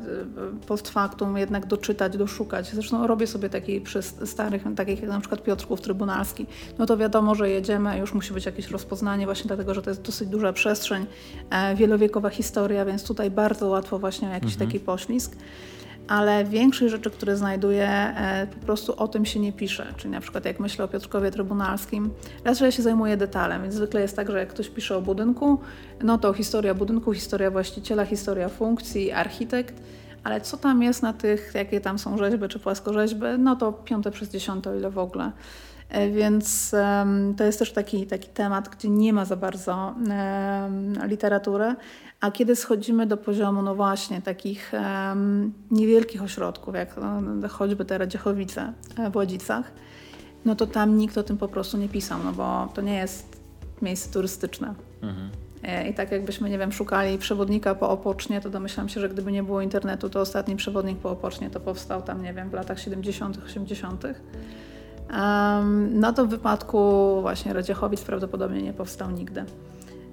y, post factum jednak doczytać, doszukać. Zresztą robię sobie taki przy starych, takich jak na przykład Piotrków Trybunalski. No to wiadomo, że jedziemy, już musi być jakieś rozpoznanie właśnie dlatego, że to jest dosyć duża przestrzeń, e, wielowiekowa historia, więc tutaj bardzo łatwo właśnie jakiś mhm. taki poślizg ale większej rzeczy, które znajduję, e, po prostu o tym się nie pisze. Czyli na przykład jak myślę o Piotrkowie Trybunalskim, raczej ja się zajmuję detalem, więc zwykle jest tak, że jak ktoś pisze o budynku, no to historia budynku, historia właściciela, historia funkcji, architekt, ale co tam jest na tych, jakie tam są rzeźby czy płaskorzeźby, no to piąte przez dziesiąte, o ile w ogóle. E, więc um, to jest też taki, taki temat, gdzie nie ma za bardzo um, literatury, a kiedy schodzimy do poziomu, no właśnie, takich um, niewielkich ośrodków, jak no, choćby te Radziechowice e, w Łodzicach, no to tam nikt o tym po prostu nie pisał, no bo to nie jest miejsce turystyczne. Mhm. E, I tak jakbyśmy, nie wiem, szukali przewodnika po Opocznie, to domyślam się, że gdyby nie było internetu, to ostatni przewodnik po Opocznie to powstał tam, nie wiem, w latach 70., 80. Um, no to w wypadku właśnie Radziechowic prawdopodobnie nie powstał nigdy.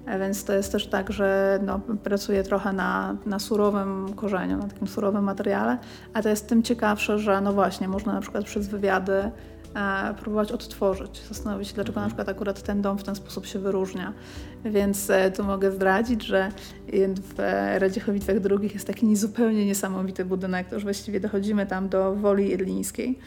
E, więc to jest też tak, że no, pracuję trochę na, na surowym korzeniu, na takim surowym materiale, a to jest tym ciekawsze, że no właśnie, można na przykład przez wywiady e, próbować odtworzyć, zastanowić się, dlaczego na przykład akurat ten dom w ten sposób się wyróżnia. Więc e, tu mogę zdradzić, że w Radziechowicach drugich jest taki zupełnie niesamowity budynek, to już właściwie dochodzimy tam do Woli Jedlińskiej,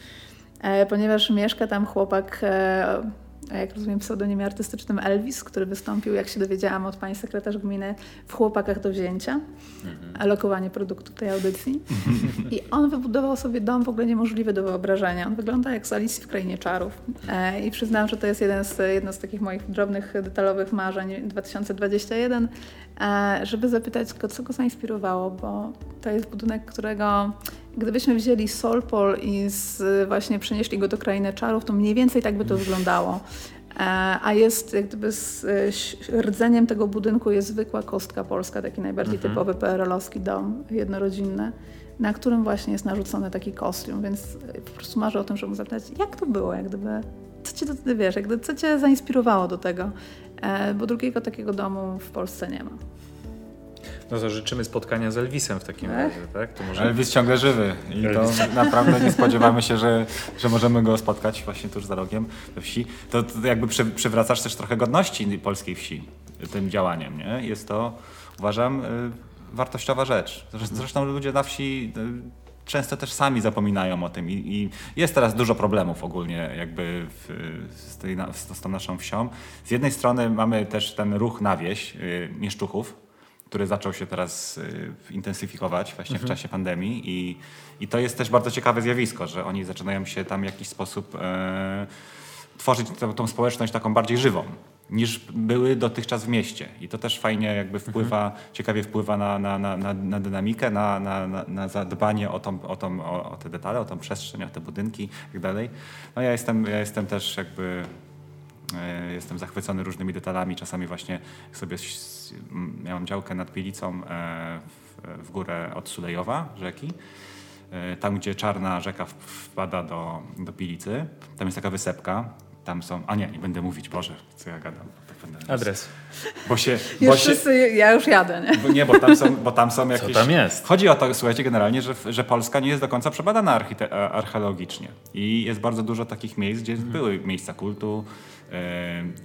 e, ponieważ mieszka tam chłopak e, jak rozumiem, pseudonimie artystycznym Elvis, który wystąpił, jak się dowiedziałam od pani sekretarz gminy, w Chłopakach do wzięcia, mhm. lokowanie produktu tej audycji. I on wybudował sobie dom w ogóle niemożliwy do wyobrażenia. On wygląda jak z Alicji w Krainie Czarów. E, I przyznam, że to jest jeden z, jedno z takich moich drobnych, detalowych marzeń 2021, e, żeby zapytać go, co go zainspirowało, bo to jest budynek, którego Gdybyśmy wzięli Solpol i z, właśnie przenieśli go do krainy czarów, to mniej więcej tak by to wyglądało. E, a jest jak gdyby z rdzeniem tego budynku jest zwykła kostka polska, taki najbardziej mhm. typowy PRL-owski dom jednorodzinny, na którym właśnie jest narzucony taki kostium, więc po prostu marzę o tym, żeby zapytać, jak to było, jak gdyby, co cię, wiesz, jak gdyby, co cię zainspirowało do tego, e, bo drugiego takiego domu w Polsce nie ma. No to życzymy spotkania z Elvisem w takim razie, tak? To może... Elvis ciągle żywy i to naprawdę nie spodziewamy się, że, że możemy go spotkać właśnie tuż za rogiem we wsi. To, to jakby przy, przywracasz też trochę godności polskiej wsi tym działaniem, nie? Jest to, uważam, y, wartościowa rzecz. Zresztą ludzie na wsi y, często też sami zapominają o tym i, i jest teraz dużo problemów ogólnie jakby w, z, tej, z, tą naszą wsią. Z jednej strony mamy też ten ruch na wieś, yy, mieszczuchów, który zaczął się teraz y, intensyfikować właśnie mhm. w czasie pandemii i, i to jest też bardzo ciekawe zjawisko, że oni zaczynają się tam w jakiś sposób e, tworzyć tą, tą, społeczność taką bardziej żywą niż były dotychczas w mieście. I to też fajnie jakby wpływa, mhm. ciekawie wpływa na, na, na, na dynamikę, na, na, na zadbanie o, tą, o, tą, o, o te detale, o tą przestrzeń, o te budynki i tak dalej. No ja jestem, ja jestem też jakby jestem zachwycony różnymi detalami. Czasami właśnie sobie miałem działkę nad Pielicą e, w górę od Sulejowa, rzeki. E, tam, gdzie czarna rzeka wpada do, do Pilicy, tam jest taka wysepka. Tam są. A nie, nie będę mówić, Boże, co ja gadam. Adres. Bo się. Bo już się wszyscy, ja już jadę, nie? Bo, nie, bo tam są, bo tam są jakieś. Co tam jest? Chodzi o to, słuchajcie, generalnie, że, że Polska nie jest do końca przebadana archeologicznie. I jest bardzo dużo takich miejsc, gdzie hmm. były miejsca kultu,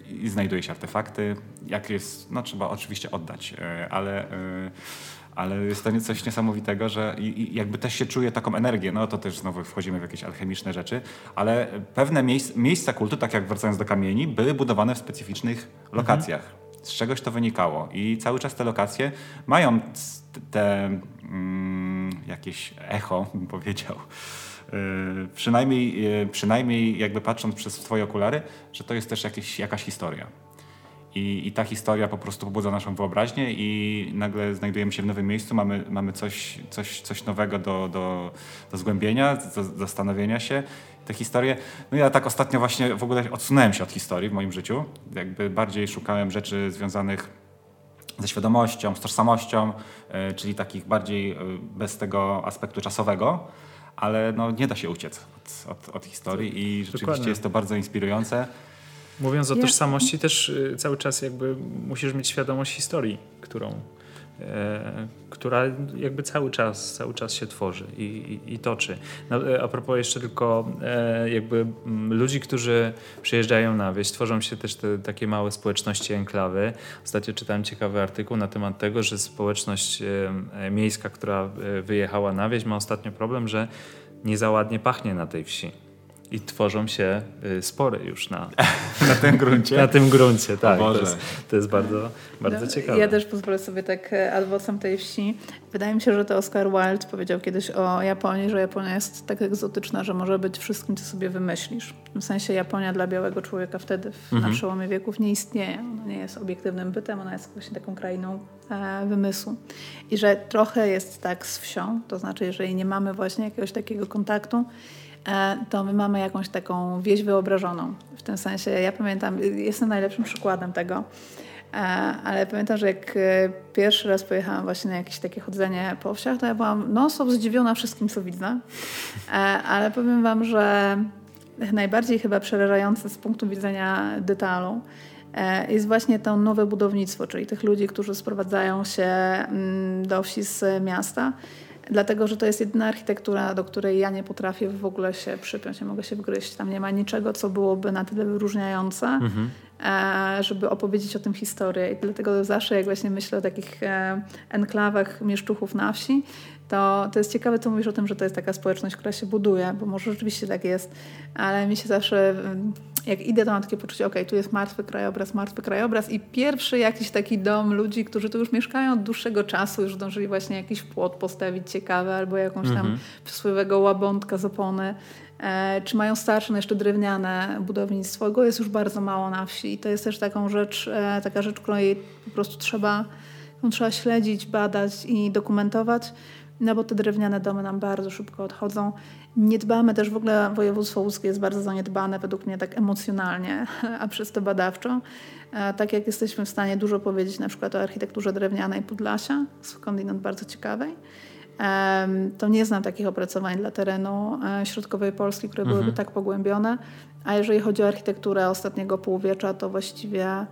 i znajduje się artefakty. Jak jest, no trzeba oczywiście oddać, e, ale, e, ale jest to coś niesamowitego, że i, jakby też się czuje taką energię, no to też znowu wchodzimy w jakieś alchemiczne rzeczy, ale pewne miejsc, miejsca kultu, tak jak wracając do kamieni, były budowane w specyficznych lokacjach. Mhm. Z czegoś to wynikało i cały czas te lokacje mają te mm, jakieś echo, bym powiedział, przynajmniej, y, przynajmniej jakby patrząc przez twoje okulary, że to jest też jakieś, jakaś historia. I, I, ta historia po prostu pobudza naszą wyobraźnię i nagle znajdujemy się w nowym miejscu, mamy, mamy coś, coś, coś nowego do, do, do zgłębienia, do zastanowienia się. Te historie, no ja tak ostatnio właśnie w ogóle odsunąłem się od historii w moim życiu. Jakby bardziej szukałem rzeczy związanych ze świadomością, z tożsamością, y, czyli takich bardziej bez tego aspektu czasowego ale no, nie da się uciec od, od, od historii i rzeczywiście Dokładnie. jest to bardzo inspirujące. Mówiąc o tożsamości, też y, cały czas jakby musisz mieć świadomość historii, którą, która jakby cały czas, cały czas się tworzy i, i, i toczy. No, e, a propos jeszcze tylko e, jakby m, ludzi, którzy przyjeżdżają na wieś, tworzą się też te takie małe społeczności enklawy. Ostatnio czytałem ciekawy artykuł na temat tego, że społeczność e, miejska, która e, wyjechała na wieś ma ostatnio problem, że nie za ładnie pachnie na tej wsi i tworzą się y, spory już na, na tym gruncie. na tym gruncie, tak. To jest, to jest, bardzo, bardzo no, ciekawe. Ja też pozwolę sobie tak e, adwocem tej wsi. Wydaje mi się, że to Oscar Wilde powiedział kiedyś o Japonii, że Japonia jest tak egzotyczna, że może być wszystkim, co sobie wymyślisz. W sensie Japonia dla białego człowieka wtedy w, mhm. na przełomie wieków nie istnieje. Ona nie jest obiektywnym bytem, ona jest właśnie taką krainą e, wymysłu. I że trochę jest tak z wsią, to znaczy jeżeli nie mamy właśnie jakiegoś takiego kontaktu, to my mamy jakąś taką wieś wyobrażoną. W tym sensie, ja pamiętam, jestem najlepszym przykładem tego, e, ale pamiętam, że jak e, pierwszy raz pojechałam właśnie na jakieś takie chodzenie po wsiach, to ja byłam non-stop zdziwiona wszystkim, co widzę. Ale powiem Wam, że najbardziej chyba przerażające z punktu widzenia detalu jest właśnie to nowe budownictwo, czyli tych ludzi, którzy sprowadzają się mm, do wsi z miasta dlatego że to jest jedyna architektura, do której ja nie potrafię w ogóle się przypiąć, nie mogę się wgryźć. Tam nie ma niczego, co byłoby na tyle wyróżniające, mhm. E, żeby opowiedzieć o tym historię. I dlatego zawsze, jak właśnie myślę o takich e, enklawach mieszczuchów na wsi, to, to jest ciekawe, co mówisz o tym, że to jest taka społeczność, która się buduje, bo może rzeczywiście tak jest, ale mi się zawsze jak idę, to mam takie poczucie, ok, tu jest martwy krajobraz, martwy krajobraz i pierwszy jakiś taki dom ludzi, którzy tu już mieszkają od dłuższego czasu, już zdążyli właśnie jakiś płot postawić ciekawy albo jakąś tam -hmm. przysłowiowego łabątka z opony, e, czy mają starsze, no jeszcze drewniane budownictwo. Go jest już bardzo mało na wsi i to jest też taką rzecz, e, taka rzecz, której po prostu trzeba, trzeba śledzić, badać i dokumentować no bo te drewniane domy nam bardzo szybko odchodzą. Nie dbamy też w ogóle, województwo łódzkie jest bardzo zaniedbane według mnie tak emocjonalnie, a przez to badawczo. E, tak jak jesteśmy w stanie dużo powiedzieć na przykład o architekturze drewnianej Podlasia, skądinąd bardzo ciekawej, to nie znam takich opracowań dla terenu e, środkowej Polski, które byłyby mhm. tak pogłębione. A jeżeli chodzi o architekturę ostatniego półwiecza, to właściwie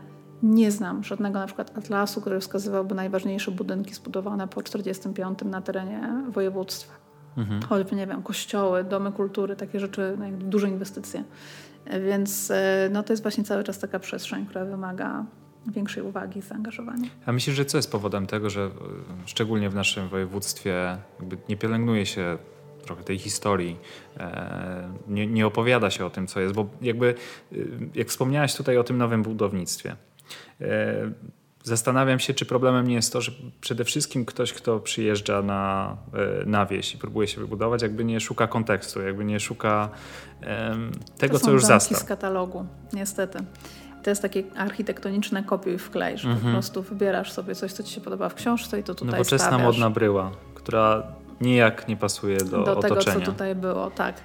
nie znam żadnego na przykład atlasu, który wskazywałby najważniejsze budynki zbudowane po 1945 na terenie województwa. Mhm. Choćby, nie wiem, kościoły, domy kultury, takie rzeczy, no, duże inwestycje. Więc e, no, to jest właśnie cały czas taka przestrzeń, która wymaga większej uwagi i zaangażowania. A myślisz, że co jest powodem tego, że e, szczególnie w naszym województwie nie pielęgnuje się trochę tej historii, e, nie, nie, opowiada się o tym, co jest, bo jakby, jak wspomniałaś tutaj o tym nowym budownictwie, zastanawiam się, czy problemem nie jest to, że przede wszystkim ktoś, kto przyjeżdża na, e, na wieś i próbuje się wybudować, jakby nie szuka kontekstu, jakby nie szuka um, tego, co już zastał. z katalogu, niestety. To jest takie architektoniczne kopiuj w klej, że mm -hmm. po prostu wybierasz sobie coś, co ci się podoba w książce i to tutaj Nowoczesna stawiasz. modna bryła, która nijak nie pasuje do, do otoczenia. Do tego, co tutaj było, tak.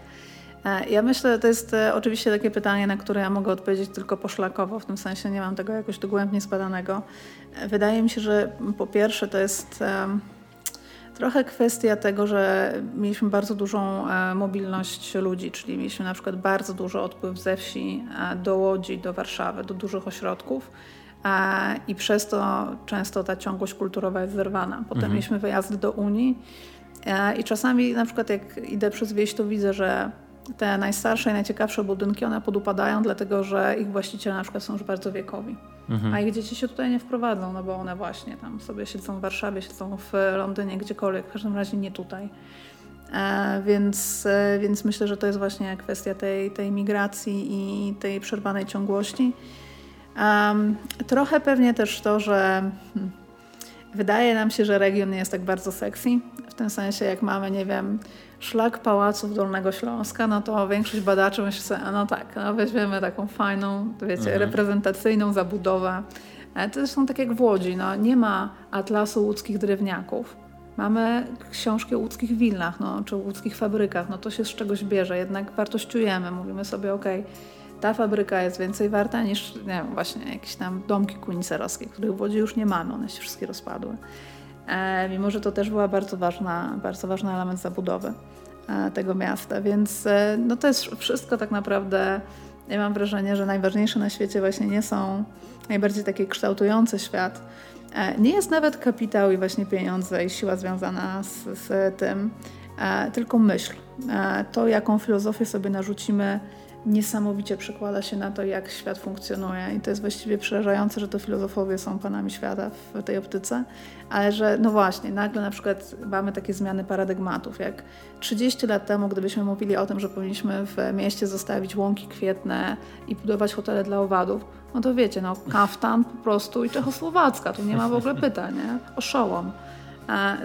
E, ja myślę, to jest e, oczywiście takie pytanie, na które ja mogę odpowiedzieć tylko poszlakowo, w tym sensie nie mam tego jakoś dogłębnie zbadanego. E, wydaje mi się, że po pierwsze to jest trochę kwestia tego, że mieliśmy bardzo dużą mobilność ludzi, czyli mieliśmy na przykład bardzo dużo odpływ ze wsi do Łodzi, do Warszawy, do dużych ośrodków. I przez to często ta ciągłość kulturowa jest zerwana. Potem mhm. mieliśmy wyjazdy do Unii i czasami na przykład jak idę przez wieś, to widzę, że te najstarsze i najciekawsze budynki, one podupadają, dlatego że ich właściciele na przykład są już bardzo wiekowi. Mhm. A ich dzieci się tutaj nie wprowadzą, no bo one właśnie tam sobie siedzą w Warszawie, siedzą w Londynie, gdziekolwiek, w każdym razie nie tutaj. E, więc, e, więc myślę, że to jest właśnie kwestia tej, tej migracji i tej przerwanej ciągłości. Um, trochę pewnie też to, że hmm, wydaje nam się, że region nie jest tak bardzo sexy. W tym sensie, jak mamy, nie wiem, szlak pałaców Dolnego Śląska, no to większość badaczy myśli sobie, no tak, no weźmiemy taką fajną, wiecie, mhm. reprezentacyjną zabudowę. E, to są tak jak w Łodzi, no nie ma atlasu łódzkich drewniaków. Mamy książki o łódzkich willach, no, czy łódzkich fabrykach, no to się z czegoś bierze, jednak wartościujemy, mówimy sobie, ok, ta fabryka jest więcej warta niż, nie wiem, właśnie jakieś tam domki kunicerowskie, których w Łodzi już nie mamy, one się wszystkie rozpadły. E, mimo że to też była bardzo ważna, bardzo ważny element zabudowy e, tego miasta. Więc e, no to jest wszystko tak naprawdę Ja mam wrażenie, że najważniejsze na świecie właśnie nie są najbardziej takie kształtujące świat. Nie jest nawet kapitał i właśnie pieniądze i siła związana z, z tym, tylko myśl. To, jaką filozofię sobie narzucimy, niesamowicie przekłada się na to, jak świat funkcjonuje. I to jest właściwie przerażające, że to filozofowie są panami świata w tej optyce, ale że no właśnie, nagle na przykład mamy takie zmiany paradygmatów, jak 30 lat temu, gdybyśmy mówili o tym, że powinniśmy w mieście zostawić łąki kwietne i budować hotele dla owadów, no to wiecie, no kaftan po prostu i Czechosłowacka, tu nie ma w ogóle pytań, nie? Oszołom.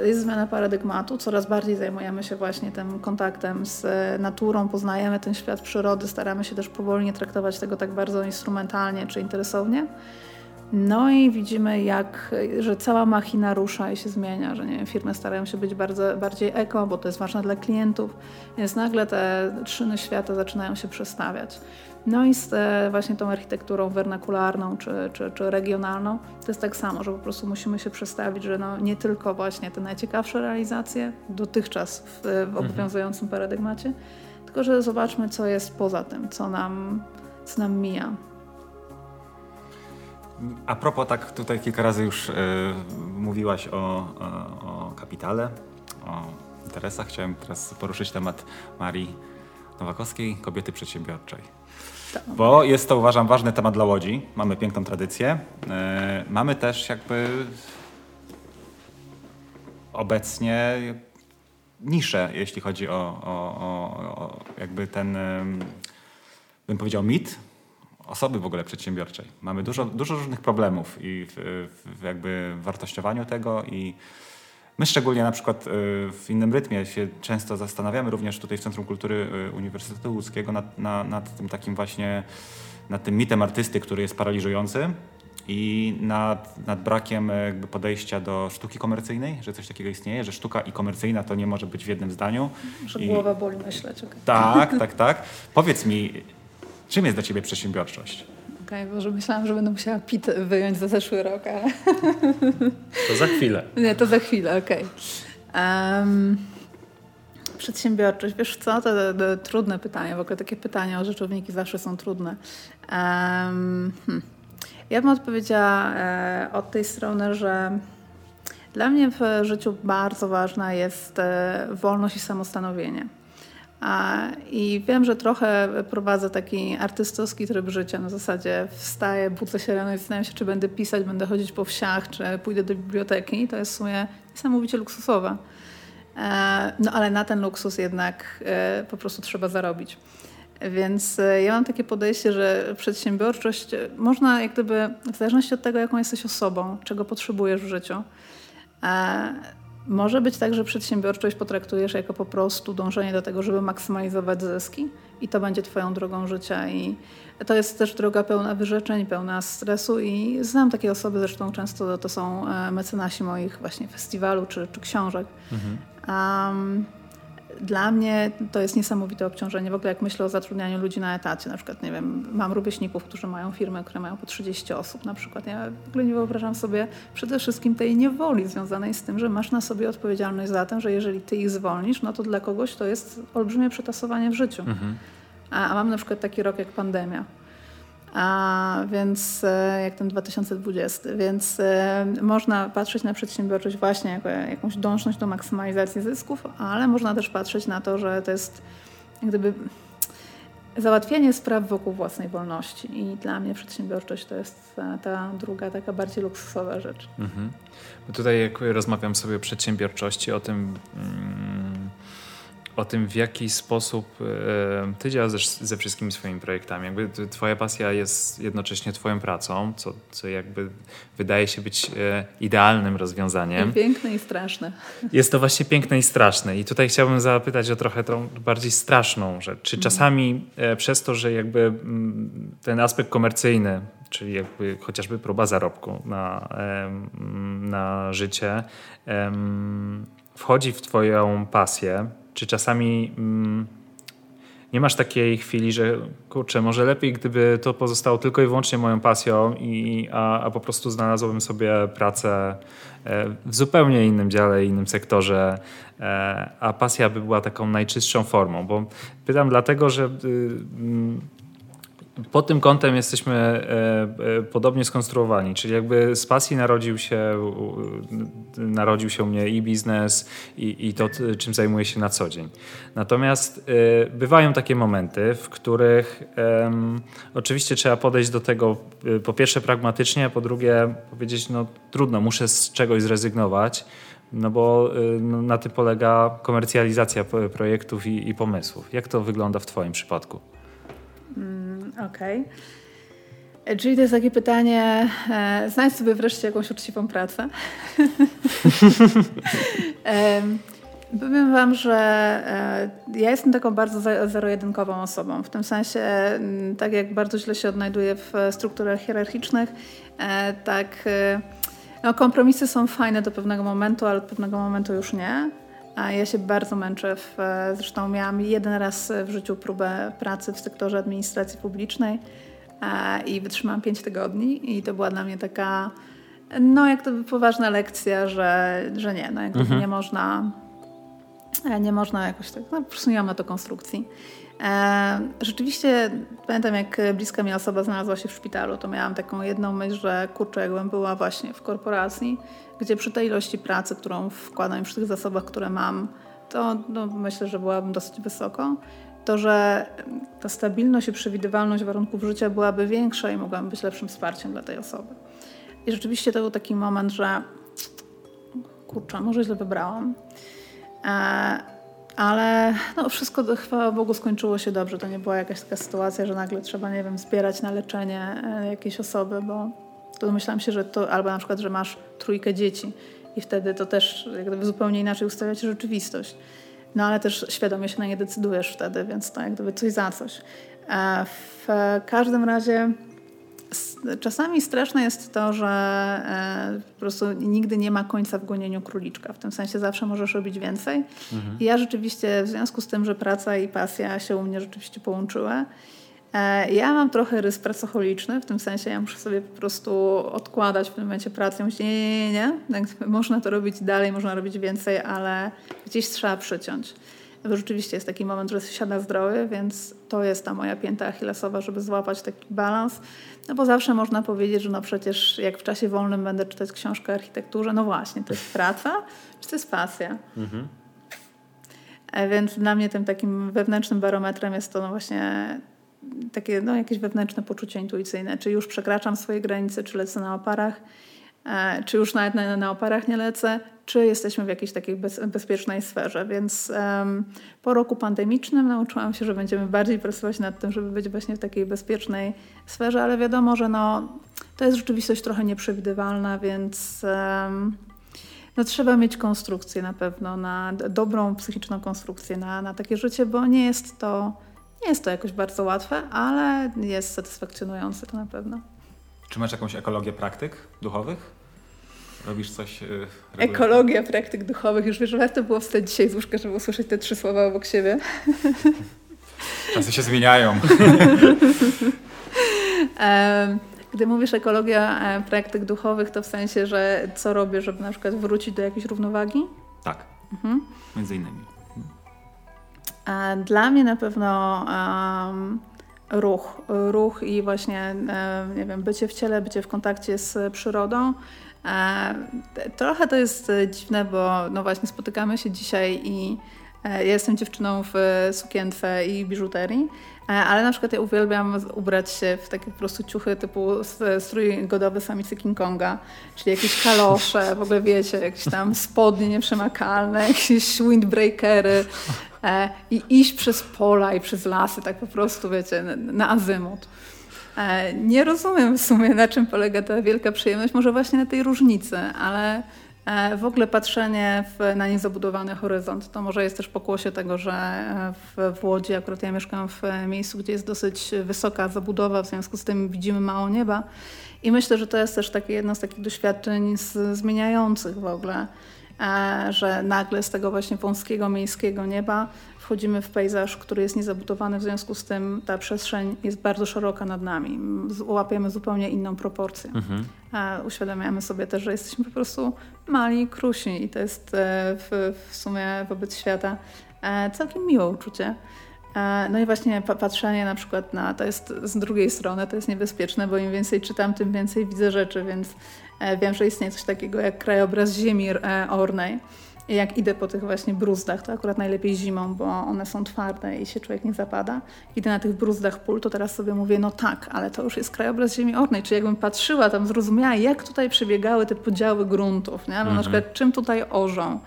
Jest zmiana paradygmatu, coraz bardziej zajmujemy się właśnie tym kontaktem z naturą, poznajemy ten świat przyrody, staramy się też powoli nie traktować tego tak bardzo instrumentalnie czy interesownie. No i widzimy, jak, że cała machina rusza i się zmienia, że nie wiem, firmy starają się być bardzo, bardziej eko, bo to jest ważne dla klientów, więc nagle te szyny świata zaczynają się przestawiać. No i z e, właśnie tą architekturą wernakularną czy, czy, czy, regionalną to jest tak samo, że po prostu musimy się przestawić, że no nie tylko właśnie te najciekawsze realizacje dotychczas w, w mhm. obowiązującym paradygmacie, tylko że zobaczmy, co jest poza tym, co nam, co nam mija. A propos, tak tutaj kilka razy już y, mówiłaś o, o, o kapitale, o interesach. Chciałem teraz poruszyć temat Marii Nowakowskiej, kobiety przedsiębiorczej. Bo jest to uważam ważny temat dla Łodzi. Mamy piękną tradycję. E, mamy też jakby obecnie niszę, jeśli chodzi o, o, o, jakby ten, bym powiedział, mit osoby w ogóle przedsiębiorczej. Mamy dużo, dużo różnych problemów i w, w jakby wartościowaniu tego i My szczególnie na przykład y, w innym rytmie się często zastanawiamy, również tutaj w Centrum Kultury y, Uniwersytetu Łódzkiego, nad, nad tym takim właśnie, nad tym mitem artysty, który jest paraliżujący i nad, nad brakiem jakby podejścia do sztuki komercyjnej, że coś takiego istnieje, że sztuka i komercyjna to nie może być w jednym zdaniu. Że I... głowa boli myśleć. Okay. Tak, tak, tak. Powiedz mi, czym jest dla Ciebie przedsiębiorczość? Okej, okay, myślałam, że będę musiała PIT wyjąć za zeszły rok, ale... To za chwilę. Nie, to za chwilę, okej. Okay. Um, przedsiębiorczość, wiesz co, to, to, to, trudne pytanie. W ogóle takie pytania o rzeczowniki zawsze są trudne. Um, hmm. Ja bym odpowiedziała e, od tej strony, że dla mnie w życiu bardzo ważna jest e, wolność i samostanowienie. I wiem, że trochę prowadzę taki artystowski tryb życia. Na zasadzie wstaję, budzę się rano i zastanawiam się, czy będę pisać, będę chodzić po wsiach, czy pójdę do biblioteki. To jest w sumie niesamowicie luksusowe. E, no ale na ten luksus jednak e, po prostu trzeba zarobić. Więc e, ja mam takie podejście, że przedsiębiorczość można jak gdyby, w zależności od tego, jaką jesteś osobą, czego potrzebujesz w życiu, może być tak, że przedsiębiorczość potraktujesz jako po prostu dążenie do tego, żeby maksymalizować zyski i to będzie Twoją drogą życia. I to jest też droga pełna wyrzeczeń, pełna stresu i znam takie osoby, zresztą często to są e, mecenasi moich właśnie festiwalu czy, czy książek. Mhm. Um, dla mnie to jest niesamowite obciążenie. W ogóle jak myślę o zatrudnianiu ludzi na etacie, na przykład, nie wiem, mam rówieśników, którzy mają firmy, które mają po 30 osób na przykład. Ja w ogóle nie wyobrażam sobie przede wszystkim tej niewoli związanej z tym, że masz na sobie odpowiedzialność za to, że jeżeli ty ich zwolnisz, no to dla kogoś to jest olbrzymie przetasowanie w życiu. Mhm. A, a mam na przykład taki rok jak pandemia a więc e, jak ten 2020. Więc e, można patrzeć na przedsiębiorczość właśnie jako jakąś dążność do maksymalizacji zysków, ale można też patrzeć na to, że to jest jak gdyby załatwianie spraw wokół własnej wolności. I dla mnie przedsiębiorczość to jest ta druga, taka bardziej luksusowa rzecz. Mhm. Tutaj jak rozmawiam sobie o przedsiębiorczości, o tym... O tym, w jaki sposób e, ty działasz ze, ze, wszystkimi swoimi projektami. Jakby twoja pasja jest jednocześnie twoją pracą, co, co jakby wydaje się być e, idealnym rozwiązaniem. I piękne i straszne. Jest to właśnie piękne i straszne. I tutaj chciałbym zapytać o trochę tą bardziej straszną rzecz. Czy mhm. czasami e, przez to, że jakby ten aspekt komercyjny, czyli jakby chociażby próba zarobku na, na życie, wchodzi w twoją pasję, czy czasami mm, nie masz takiej chwili, że kurczę, może lepiej, gdyby to pozostało tylko i wyłącznie moją pasją, i, a, a po prostu znalazłbym sobie pracę e, w zupełnie innym dziale, innym sektorze, e, a pasja by była taką najczystszą formą. Bo pytam dlatego, że y, mm, pod tym kątem jesteśmy e, e, podobnie skonstruowani, czyli jakby z pasji narodził się, narodził się u mnie i biznes, i, i to, czym zajmuję się na co dzień. Natomiast e, bywają takie momenty, w których oczywiście trzeba podejść do tego po pierwsze pragmatycznie, a po drugie powiedzieć, no trudno, muszę z czegoś zrezygnować, no bo no, na tym polega komercjalizacja projektów i, i pomysłów. Jak to wygląda w Twoim przypadku? Okej. Okay. Czyli to jest takie pytanie, e, znajdź sobie wreszcie jakąś uczciwą pracę. e, powiem Wam, że e, ja jestem taką bardzo zero-jedynkową osobą. W tym sensie, tak jak bardzo źle się odnajduję w strukturach hierarchicznych, e, tak e, no, kompromisy są fajne do pewnego momentu, ale od pewnego momentu już nie. Ja się bardzo męczę. W, zresztą miałam jeden raz w życiu próbę pracy w sektorze administracji publicznej i wytrzymałam pięć tygodni i to była dla mnie taka, no jak to poważna lekcja, że, że nie, no jakby mhm. nie można nie można jakoś tak, no po prostu nie ma to konstrukcji. E, rzeczywiście pamiętam, jak bliska mi osoba znalazła się w szpitalu, to miałam taką jedną myśl, że kurczę, jakbym była właśnie w korporacji, gdzie przy tej ilości pracy, którą wkładam przy tych zasobach, które mam, to no, myślę, że byłabym dosyć wysoko. To, że ta stabilność i przewidywalność warunków życia byłaby większa i mogłabym być lepszym wsparciem dla tej osoby. I rzeczywiście to był taki moment, że kurczę, może źle wybrałam. E, ale no, wszystko, chwała Bogu, skończyło się dobrze. To nie była jakaś taka sytuacja, że nagle trzeba, nie wiem, zbierać na leczenie e, jakiejś osoby, bo to myślałam się, że to, albo na przykład, że masz trójkę dzieci i wtedy to też jak gdyby zupełnie inaczej ustawiać rzeczywistość. No ale też świadomie się na nie decydujesz wtedy, więc to jak gdyby coś za coś. E, w każdym razie Czasami straszne jest to, że e, po prostu nigdy nie ma końca w gonieniu króliczka. W tym sensie zawsze możesz robić więcej. Mhm. I ja rzeczywiście, w związku z tym, że praca i pasja się u mnie rzeczywiście połączyły, ja mam trochę rys pracocholiczny, w tym sensie ja muszę sobie po prostu odkładać w tym momencie pracę. Mówić, nie, nie, nie, nie. Można to robić dalej, można robić więcej, ale gdzieś trzeba przyciąć. Bo rzeczywiście jest taki moment, że siada zdrowy, więc to jest ta moja pięta achillesowa, żeby złapać taki balans. No bo zawsze można powiedzieć, że no przecież jak w czasie wolnym będę czytać książkę o architekturze, no właśnie, to jest praca, czy to jest pasja? Mhm. E, więc dla mnie tym takim wewnętrznym barometrem jest to no właśnie takie no, jakieś wewnętrzne poczucie intuicyjne. Czy już przekraczam swoje granice, czy lecę na oparach, e, czy już nawet na, na oparach nie lecę, czy jesteśmy w jakiejś takiej bez, bezpiecznej sferze. Więc um, po roku pandemicznym nauczyłam się, że będziemy bardziej pracować nad tym, żeby być właśnie w takiej bezpiecznej sferze, ale wiadomo, że no, to jest rzeczywistość trochę nieprzewidywalna, więc um, no, trzeba mieć konstrukcję na pewno, na dobrą psychiczną konstrukcję na, na takie życie, bo nie jest to nie jest to jakoś bardzo łatwe, ale jest satysfakcjonujące to na pewno. Czy masz jakąś ekologię praktyk duchowych? Robisz coś. Yy, Ekologia praktyk duchowych. Już wiesz, warto było wstać dzisiaj z łóżka, żeby usłyszeć te trzy słowa obok siebie. Czasy się zmieniają. Gdy mówisz ekologia e, praktyk duchowych, to w sensie, że co robię, żeby na przykład wrócić do jakiejś równowagi? Tak. Mhm. Między innymi. Dla mnie na pewno um, ruch. Ruch i właśnie, nie wiem, bycie w ciele, bycie w kontakcie z przyrodą. Trochę to jest e, dziwne, bo no właśnie spotykamy się dzisiaj i e, ja jestem dziewczyną w e, sukience i biżuterii, ale na przykład ja uwielbiam ubrać się w takie po prostu ciuchy typu strój godowy samicy King Konga, czyli jakieś kalosze, w ogóle wiecie, jakieś tam spodnie nieprzemakalne, jakieś windbreakery i iść przez pola i przez lasy, tak po prostu, wiecie, na azymut. E, nie rozumiem w sumie, na czym polega ta wielka przyjemność, może właśnie na tej różnicy, ale e, w ogóle patrzenie w, na niezabudowany horyzont, to może jest też pokłosie tego, że e, w, w Łodzi, akurat ja mieszkam w miejscu, gdzie jest dosyć wysoka zabudowa, w związku z tym widzimy mało nieba i myślę, że to jest też takie jedno z takich doświadczeń z, zmieniających w ogóle, że nagle z tego właśnie wąskiego miejskiego nieba wchodzimy w pejzaż, który jest niezabudowany, w związku z tym ta przestrzeń jest bardzo szeroka nad nami. Łapiemy zupełnie inną proporcję. Mhm. uświadamiamy sobie też, że jesteśmy po prostu mali, krusi i to jest e, w, w sumie wobec świata e, całkiem miłe uczucie. E, no i właśnie patrzenie na przykład na, to jest z drugiej strony, to jest niebezpieczne, bo im więcej czytam, tym więcej widzę rzeczy, więc e, wiem, że istnieje coś takiego jak krajobraz ziemi e, ornej. Jak idę po tych właśnie bruzdach, to akurat najlepiej zimą, bo one są twarde i się człowiek nie zapada. Idę na tych bruzdach pól, to teraz sobie mówię, no tak, ale to już jest krajobraz ziemi ornej. Czyli jakbym patrzyła tam, zrozumiała, jak tutaj przebiegały te podziały gruntów, nie? No, mhm. na przykład czym tutaj orzą.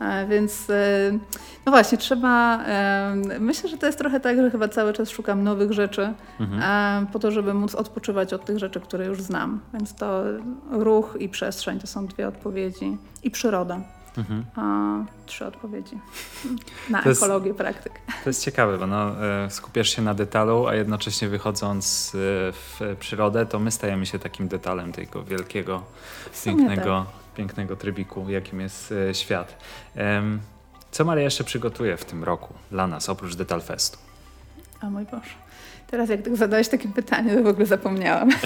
E, więc e, no właśnie, trzeba. E, myślę, że to jest trochę tak, że chyba cały czas szukam nowych rzeczy mhm. po to, żeby móc odpoczywać od tych rzeczy, które już znam. Więc to ruch i przestrzeń to są dwie odpowiedzi. I przyroda. Mhm. Trzy odpowiedzi na to ekologię, jest, praktyk. To jest ciekawe, bo no, skupiasz się na detalu, a jednocześnie wychodząc w przyrodę, to my stajemy się takim detalem tego wielkiego, pięknego, tak pięknego trybiku, jakim jest e, świat. Co Maria jeszcze przygotuje w tym roku dla nas, oprócz Detalfestu? O mój Boże. Teraz jak tak zadałeś takie pytanie, to w ogóle zapomniałam.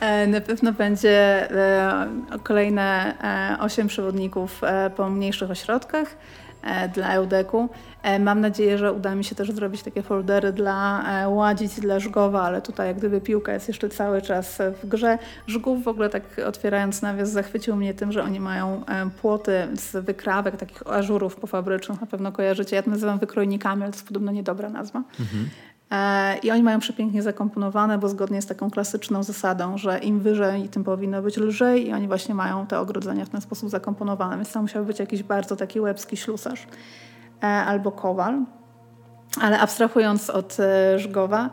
E, na pewno będzie e, kolejne osiem przewodników po mniejszych ośrodkach. Dla Eudeku. E, mam nadzieję, że uda mi się też zrobić takie foldery dla e, Ładzic i dla Żgowa, ale tutaj jak gdyby piłka jest jeszcze cały czas w grze. Żgów w ogóle tak otwierając nawias zachwycił mnie tym, że oni mają płoty z wykrawek, takich ażurów pofabrycznych, na pewno kojarzycie. Ja to nazywam wykrojnikami, ale to jest podobno niedobra nazwa. Mhm. E, I oni mają przepięknie zakomponowane, bo zgodnie z taką klasyczną zasadą, że im wyżej, tym powinno być lżej i oni właśnie mają te ogrodzenia w ten sposób zakomponowane. Więc to musiał być jakiś bardzo taki łebski ślusarz e, albo kowal. Ale abstrahując od e, Żgowa,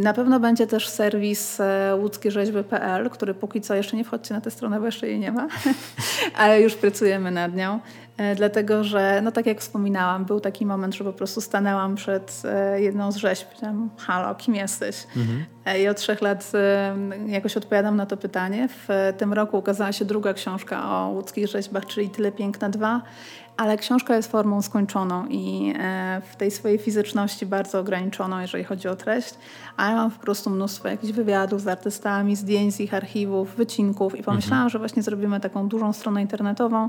na pewno będzie też serwis łódzkierzeźby.pl, który póki co jeszcze nie wchodźcie na tę stronę, bo jeszcze jej nie ma, ale już pracujemy nad nią. E, dlatego że, no tak jak wspominałam, był taki moment, że po prostu stanęłam przed e, jedną z rzeźb. Powiedziałam, halo, kim jesteś? Mhm. E, I od trzech lat jakoś odpowiadam na to pytanie. W tym roku ukazała się druga książka o łódzkich rzeźbach, czyli Tyle Piękna 2, ale książka jest formą skończoną i w tej swojej fizyczności bardzo ograniczoną, jeżeli chodzi o treść, a ja mam po prostu mnóstwo jakichś wywiadów z artystami, zdjęć z ich archiwów, wycinków i pomyślałam, mhm. że właśnie zrobimy taką dużą stronę internetową,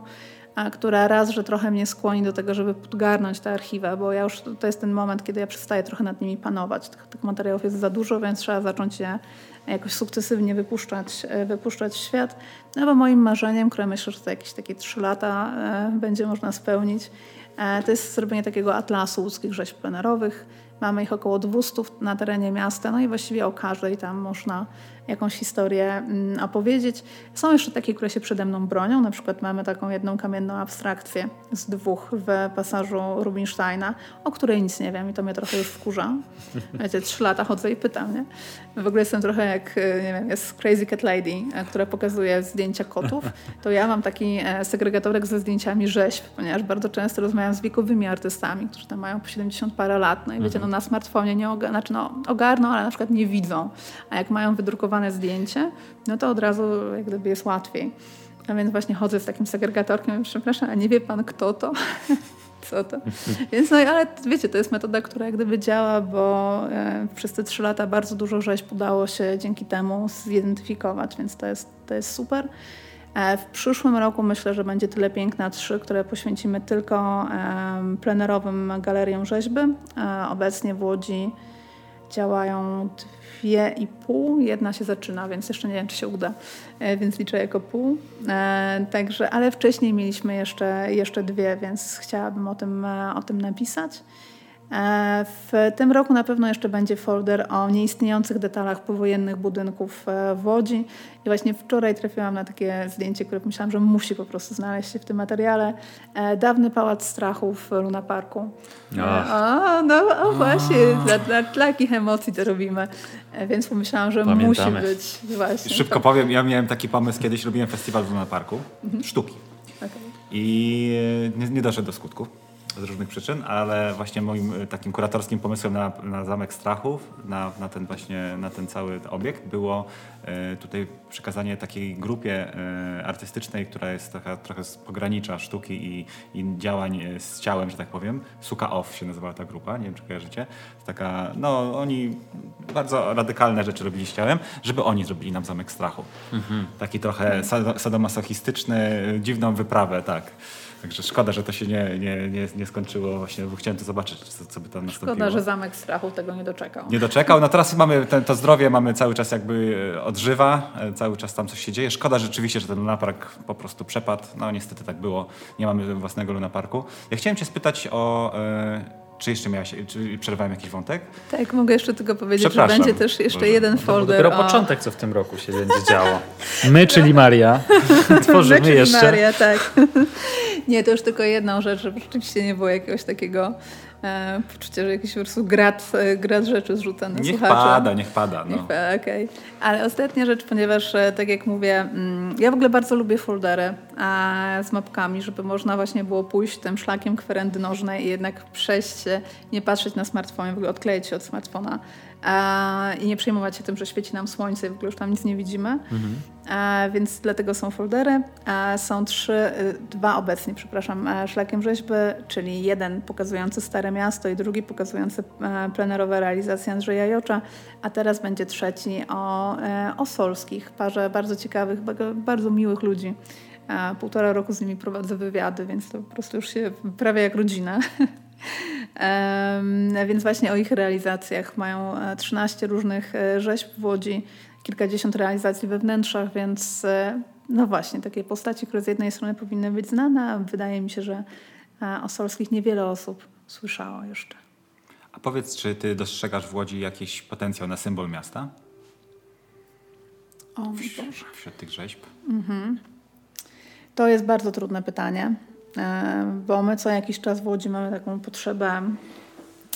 która raz, że trochę mnie skłoni do tego, żeby podgarnąć te archiwa, bo ja już to jest ten moment, kiedy ja przestaję trochę nad nimi panować. Tych, tych materiałów jest za dużo, więc trzeba zacząć je jakoś sukcesywnie wypuszczać, e, wypuszczać w świat. No bo moim marzeniem, które myślę, że to jakieś takie trzy lata e, będzie można spełnić, e, to jest zrobienie takiego atlasu łódzkich rzeźb plenerowych. Mamy ich około 200 na terenie miasta, no i właściwie o każdej tam można jakąś historię mm, opowiedzieć. Są jeszcze takie, które się przede mną bronią. Na przykład mamy taką jedną kamienną abstrakcję z dwóch w pasażu Rubinsteina, o której nic nie wiem i to mnie trochę już wkurza. Wiecie, trzy lata chodzę i pytam, nie? W ogóle jestem trochę jak, e, nie wiem, jest Crazy Cat Lady, e, która pokazuje zdjęcia kotów. To ja mam taki e, segregatorek ze zdjęciami rzeźb, ponieważ bardzo często rozmawiam z wiekowymi artystami, którzy tam mają po 70 parę lat. No i wiecie, no na smartfonie nie ogarną, znaczy no, ogarną, ale na przykład nie widzą. A jak mają wydrukowane zdjęcie, no to od razu jak gdyby jest łatwiej. A więc właśnie chodzę z takim segregatorkiem, przepraszam, a nie wie pan kto to? Co to? Więc no ale wiecie, to jest metoda, która jak gdyby działa, bo e, przez te trzy lata bardzo dużo rzeźb udało się dzięki temu zidentyfikować, więc to jest, to jest super. E, w przyszłym roku myślę, że będzie tyle piękna trzy, które poświęcimy tylko e, plenerowym galeriom rzeźby. E, obecnie w Łodzi działają dwie i pół. Jedna się zaczyna, więc jeszcze nie wiem, czy się uda, e, więc liczę jako pół. E, także, ale wcześniej mieliśmy jeszcze, jeszcze dwie, więc chciałabym o tym, e, o tym napisać. E, w tym roku na pewno jeszcze będzie folder o nieistniejących detalach powojennych budynków e, w Łodzi. I właśnie wczoraj trafiłam na takie zdjęcie, które myślałam, że musi po prostu znaleźć się w tym materiale. E, dawny pałac strachu w Luna Parku. O, no o, właśnie, dla, dla takich emocji to robimy. Więc pomyślałam, że Pamiętamy. musi być właśnie. Szybko to... powiem, ja miałem taki pomysł, kiedyś robiłem festiwal w Luna Parku, mhm. sztuki. Okay. I nie, nie doszedł do skutku z różnych przyczyn, ale właśnie moim e, takim kuratorskim pomysłem na, na Zamek Strachów, na, na, ten właśnie, na ten cały obiekt było e, tutaj przekazanie takiej grupie e, artystycznej, która jest taka trochę z pogranicza sztuki i, i działań z ciałem, że tak powiem. Suka Off się nazywała ta grupa, nie wiem czy kojarzycie. Taka, no oni bardzo radykalne rzeczy robili z ciałem, żeby oni zrobili nam Zamek Strachu. Mhm. Taki trochę sadomasochistyczny, dziwną wyprawę, tak. Także szkoda, że to się nie, nie, nie, nie skończyło właśnie, bo chciałem to zobaczyć, co, co by tam nastąpiło. Szkoda, że Zamek Strachu tego nie doczekał. Nie doczekał. No teraz mamy ten, to zdrowie, mamy cały czas jakby e, odżywa, e, cały czas tam coś się dzieje. Szkoda rzeczywiście, że ten lunapark po prostu przepadł. No niestety tak było. Nie mamy własnego lunaparku. Ja chciałem cię spytać o... E, czy jeszcze miałaś, czy przerwałem jakiś wątek? Tak, mogę jeszcze tylko powiedzieć, że będzie też jeszcze Boże. jeden folder. Dopiero o... początek, co w tym roku się będzie działo. My, czyli Maria, tworzymy My, czyli jeszcze. Maria, tak. Nie, to już tylko jedną rzecz, żeby rzeczywiście nie było jakiegoś takiego e, poczucia, że jakiś po prostu grad, e, grad rzeczy zrzuca na niech słuchacza. Pada, niech pada, no. Niech pada. Okay. Ale ostatnia rzecz, ponieważ e, tak jak mówię, mm, ja w ogóle bardzo lubię foldery z mapkami, żeby można właśnie było pójść tym szlakiem kwerendy nożnej i jednak przejść się, nie patrzeć na smartfonie, w ogóle odkleić się od smartfona i nie przejmować się tym, że świeci nam słońce i w ogóle już tam nic nie widzimy. Mhm. Więc dlatego są foldery. Są trzy, y, dwa obecnie, przepraszam, e, szlakiem rzeźby, czyli jeden pokazujący Stare Miasto i drugi pokazujący e, plenerowe realizacje Andrzeja Jocza, a teraz będzie trzeci o, e, o Solskich, parze bardzo ciekawych, bardzo miłych ludzi. Półtora roku z nimi prowadzę wywiady, więc to po prostu już się prawie jak rodzina. Więc właśnie o ich realizacjach mają 13 różnych rzeźb w Łodzi, kilkadziesiąt realizacji we wnętrzach, więc e, no właśnie, takie postaci, które z jednej strony powinny być znane, a wydaje mi się, że e, o Solskich niewiele osób słyszało jeszcze. A powiedz, czy ty dostrzegasz w Łodzi jakiś potencjał na symbol miasta? O Boże. Wśród tych rzeźb? Mhm. To jest bardzo trudne pytanie, e, bo my co jakiś czas w Łodzi mamy taką potrzebę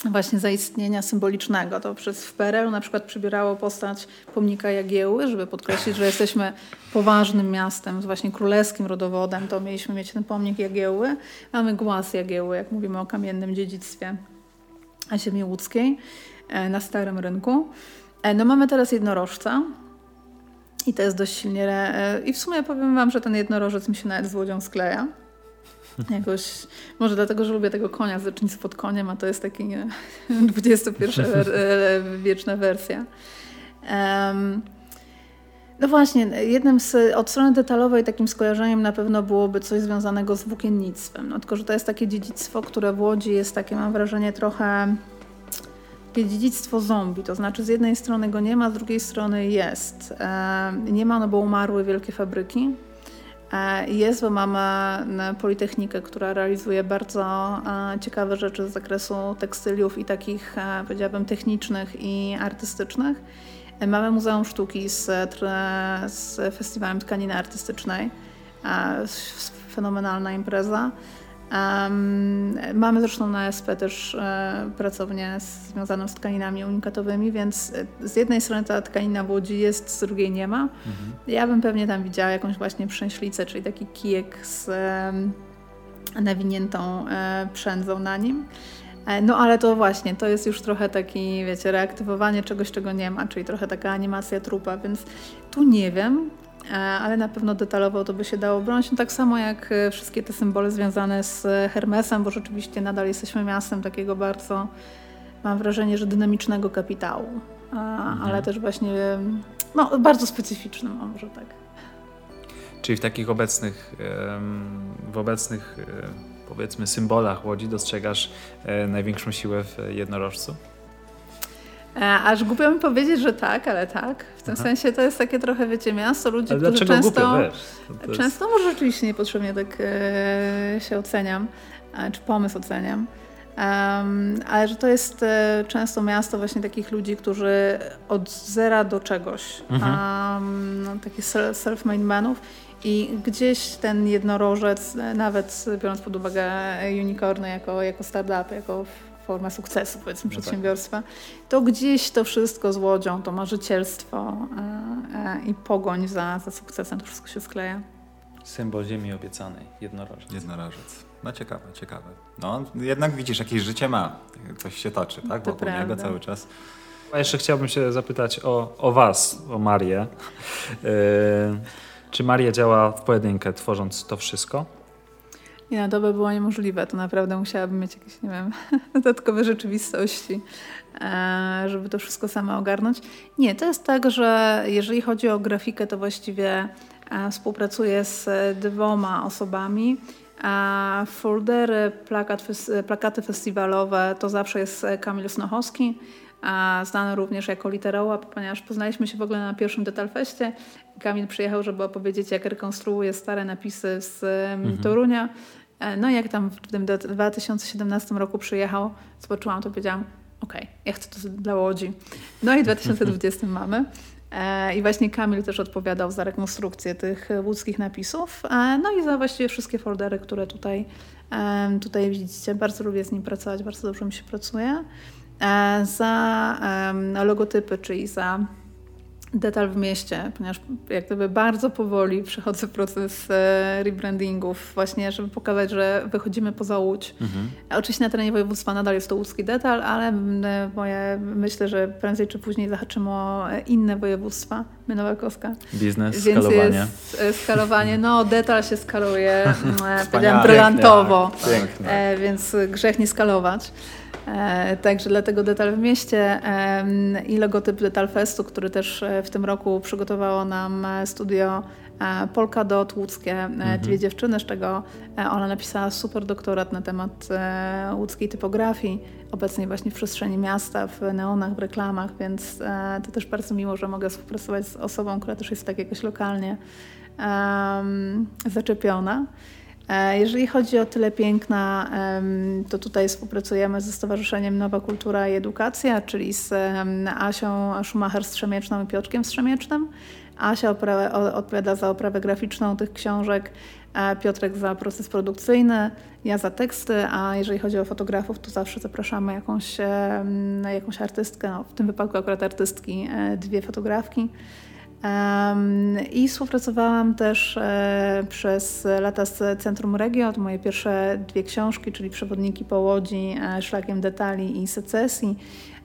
właśnie zaistnienia symbolicznego. To przez w PRL na przykład przybierało postać pomnika Jagieły, żeby podkreślić, że jesteśmy poważnym miastem z właśnie królewskim rodowodem, to mieliśmy mieć ten pomnik Jagieły. Mamy głaz Jagieły, jak mówimy o kamiennym dziedzictwie ziemi łódzkiej e, na Starym Rynku. E, no mamy teraz jednorożca, i to jest dość silnie. E, I w sumie powiem Wam, że ten jednorożec mi się nawet z łodzią skleja. Jakoś, może dlatego, że lubię tego konia, zacznicy pod koniem, a to jest taki XXI-wieczna wersja. Um, no właśnie, jednym z, od strony detalowej takim skojarzeniem na pewno byłoby coś związanego z włókiennictwem. No, tylko, że to jest takie dziedzictwo, które w Łodzi jest takie, mam wrażenie, trochę takie dziedzictwo zombie. To znaczy z jednej strony go nie ma, z drugiej strony jest. nie ma, no bo umarły wielkie fabryki. E, jest, bo mamy Politechnikę, która realizuje bardzo e, ciekawe rzeczy z zakresu tekstyliów i takich, e, powiedziałabym, technicznych i artystycznych. Mamy Muzeum Sztuki z, z Festiwalem Tkaniny Artystycznej. Fenomenalna impreza. Um, mamy zresztą na SP też e, pracownię związaną z tkaninami unikatowymi, więc e, z jednej strony ta tkanina w Łodzi jest, z drugiej nie ma. Mhm. Ja bym pewnie tam widziała jakąś właśnie przęślicę, czyli taki kijek z e, nawiniętą e, przędzą na nim. E, no ale to właśnie, to jest już trochę taki, wiecie, reaktywowanie czegoś, czego nie ma, czyli trochę taka animacja trupa, więc tu nie wiem. E, ale na pewno detalowo to by się dało bronić. No tak samo jak e, wszystkie te symbole związane z Hermesem, bo rzeczywiście nadal jesteśmy miastem takiego bardzo, mam wrażenie, że dynamicznego kapitału, mhm. ale też właśnie no, bardzo specyficznym, może tak. Czyli w takich obecnych, w obecnych e, powiedzmy symbolach Łodzi dostrzegasz największą siłę w jednorożcu? E, aż głupio mi powiedzieć, że tak, ale tak. W tym Aha. sensie to jest takie trochę, wiecie, miasto ludzi, ale którzy często... Jest... Często może rzeczywiście niepotrzebnie tak e, się oceniam, e, czy pomysł oceniam. Um, ale że to jest e, często miasto właśnie takich ludzi, którzy od zera do czegoś, mhm. um, no, takich self-made manów i gdzieś ten jednorożec, e, nawet biorąc pod uwagę unicorny jako, jako startup, jako forma sukcesu, powiedzmy, no tak. przedsiębiorstwa, to gdzieś to wszystko z łodzią, to marzycielstwo e, e, i pogoń za, za sukcesem, to wszystko się skleja. Symbol ziemi obiecanej, jednorożec. Jednorożec. No ciekawe, ciekawe. No jednak widzisz, jakieś życie ma, coś się toczy, tak? To Wokół niego cały czas. A jeszcze chciałbym się zapytać o, o Was, o Marię. Yy, czy Maria działa w pojedynkę, tworząc to wszystko? Nie, no to by było niemożliwe. To naprawdę musiałabym mieć jakieś, nie wiem, dodatkowe rzeczywistości, e, żeby to wszystko sama ogarnąć. Nie, to jest tak, że jeżeli chodzi o grafikę, to właściwie Współpracuję z dwoma osobami. Foldery, plakat, plakaty festiwalowe to zawsze jest Kamil Snochowski, znany również jako literoła, ponieważ poznaliśmy się w ogóle na pierwszym Detalfeście. Kamil przyjechał, żeby opowiedzieć, jak rekonstruuje stare napisy z mhm. Torunia. E, no i jak tam w tym 2017 roku przyjechał, zobaczyłam to, powiedziałam, okej, okay, ja chcę to dla Łodzi. No i w 2020 mamy. E, I właśnie Kamil też odpowiadał za rekonstrukcję tych łódzkich napisów. E, no i za właściwie wszystkie foldery, które tutaj, tutaj widzicie. Bardzo lubię z nim pracować, bardzo dobrze mi się pracuje. Za logotypy, czyli za detal w mieście, ponieważ jak gdyby bardzo powoli przechodzę proces e, rebrandingów właśnie, żeby pokazać, że wychodzimy poza Łódź. Mhm. Oczywiście na terenie województwa nadal jest to łódzki detal, ale moje, myślę, że prędzej czy później zahaczymy o inne województwa. My Nowa Koska. Biznes, Więc skalowanie. Jest e, skalowanie. No, detal się skaluje, e, powiedziałam, brylantowo. Pięknie. Więc grzech nie skalować. E, także dlatego Detal w mieście i logotyp Detal Festu, który też e, w tym roku przygotowało nam e, studio Polka Dot łódzkie, mhm. dwie dziewczyny, z czego ona napisała super doktorat na temat łódzkiej typografii, obecnie właśnie w przestrzeni miasta, w neonach, w reklamach, więc to też bardzo miło, że mogę współpracować z osobą, która też jest tak jakoś lokalnie um, zaczepiona. E, jeżeli chodzi o tyle piękna, to tutaj współpracujemy ze Stowarzyszeniem Nowa Kultura i Edukacja, czyli z Asią Schumacher-Strzemieczną i Piotrkiem Strzemiecznym. Asia odpowiada za oprawę graficzną tych książek, Piotrek za proces produkcyjny, ja za teksty, a jeżeli chodzi o fotografów, to zawsze zapraszamy jakąś, jakąś artystkę, no, w tym wypadku akurat artystki, e, dwie fotografki. I współpracowałam też e, przez lata z Centrum Regio. To moje pierwsze dwie książki, czyli Przewodniki po Łodzi, e, Szlakiem Detali i Secesji.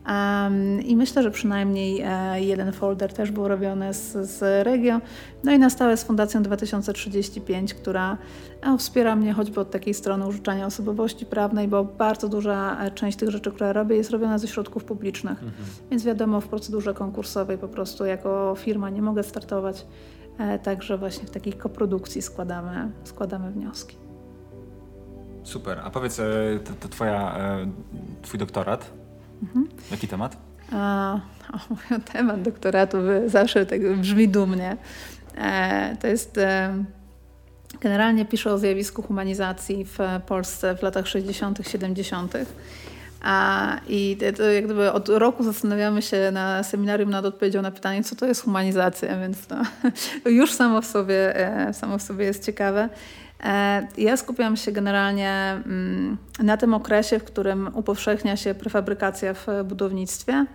Um, I myślę, że przynajmniej e, jeden folder też był robiony z, z Regio. No i na stałe z Fundacją 2035, która e, wspiera mnie choćby od takiej strony użyczania osobowości prawnej, bo bardzo duża e, część tych rzeczy, które robię, jest robiona ze środków publicznych. Mhm. Więc wiadomo, w procedurze konkursowej po prostu jako firma nie mogę startować. E, także właśnie w takiej koprodukcji składamy, składamy wnioski. Super. A powiedz, to, to twoja, twój doktorat, Mhm. Jaki temat? A, o, temat doktoratu zawsze tak brzmi dumnie. E, to jest... E, generalnie piszę o zjawisku humanizacji w Polsce w latach 60., 70. A, I to jak gdyby od roku zastanawiamy się na seminarium nad odpowiedzią na pytanie, co to jest humanizacja, więc to, to już samo w, sobie, e, samo w sobie jest ciekawe. E, ja skupiam się generalnie mm, na tym okresie, w którym upowszechnia się prefabrykacja w budownictwie,